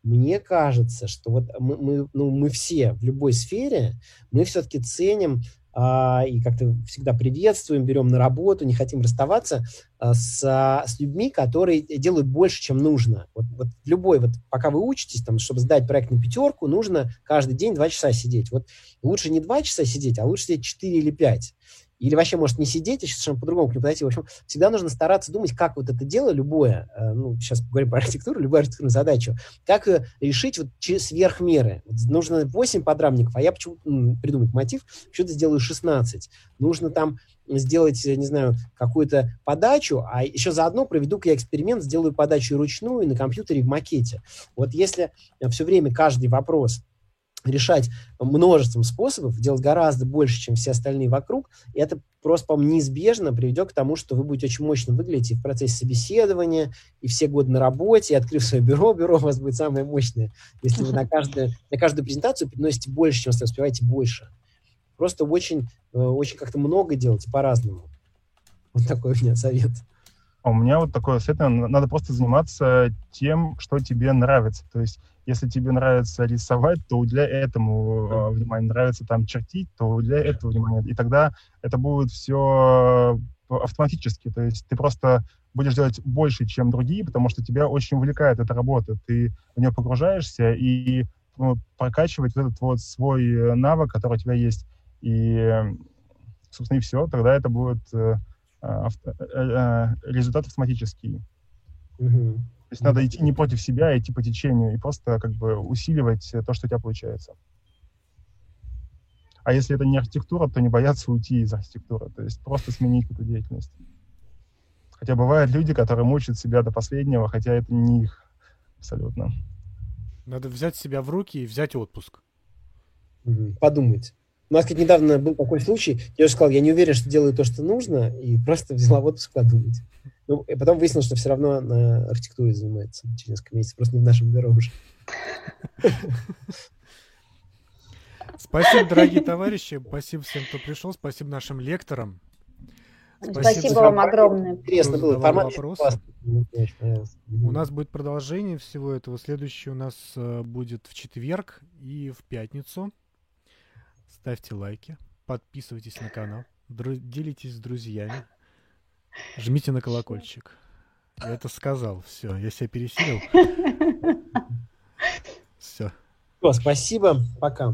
мне кажется, что вот мы, мы, ну, мы все в любой сфере, мы все-таки ценим а, и как-то всегда приветствуем, берем на работу, не хотим расставаться а, с, с людьми, которые делают больше, чем нужно. Вот, вот любой, вот пока вы учитесь, там, чтобы сдать проект на пятерку, нужно каждый день два часа сидеть. Вот лучше не два часа сидеть, а лучше сидеть четыре или пять или вообще может не сидеть, а сейчас совершенно по-другому к нему подойти. В общем, всегда нужно стараться думать, как вот это дело, любое, э, ну, сейчас поговорим про архитектуру, любую архитектурную задачу, как решить вот сверх меры. Вот нужно 8 подрамников, а я почему-то ну, придумать мотив, почему-то сделаю 16. Нужно там сделать, не знаю, какую-то подачу, а еще заодно проведу-ка я эксперимент, сделаю подачу ручную на компьютере в макете. Вот если все время каждый вопрос решать множеством способов, делать гораздо больше, чем все остальные вокруг, и это просто, по-моему, неизбежно приведет к тому, что вы будете очень мощно выглядеть и в процессе собеседования, и все годы на работе, и открыв свое бюро, бюро у вас будет самое мощное, если вы на каждую, на каждую презентацию приносите больше, чем успеваете больше. Просто очень, э, очень как-то много делать по-разному. Вот такой у меня совет. А у меня вот такой совет, надо просто заниматься тем, что тебе нравится. То есть если тебе нравится рисовать, то уделяй этому э, внимание. Нравится там чертить, то уделяй этому внимание. И тогда это будет все автоматически. То есть ты просто будешь делать больше, чем другие, потому что тебя очень увлекает эта работа. Ты в нее погружаешься и ну, прокачивать вот этот вот свой навык, который у тебя есть. И, собственно, и все. Тогда это будет э, авто, э, э, результат автоматический. Mm-hmm. То есть надо идти не против себя, а идти по течению и просто как бы усиливать то, что у тебя получается. А если это не архитектура, то не бояться уйти из архитектуры, то есть просто сменить эту деятельность. Хотя бывают люди, которые мучают себя до последнего, хотя это не их абсолютно. Надо взять себя в руки и взять отпуск. Подумать. У нас, как недавно был такой случай, я уже сказал, я не уверен, что делаю то, что нужно, и просто взяла отпуск подумать. Ну, и потом выяснилось, что все равно на архитектуре занимается через несколько месяцев, просто не в нашем бюро уже. Спасибо, дорогие товарищи, спасибо всем, кто пришел, спасибо нашим лекторам. Спасибо, спасибо вам огромное. Интересно было. Формат У нас будет продолжение всего этого. Следующий у нас э, будет в четверг и в пятницу. Ставьте лайки, подписывайтесь на канал, делитесь с друзьями. Жмите на колокольчик. Я это сказал. Все, я себя пересилил. Все. Спасибо. Пока.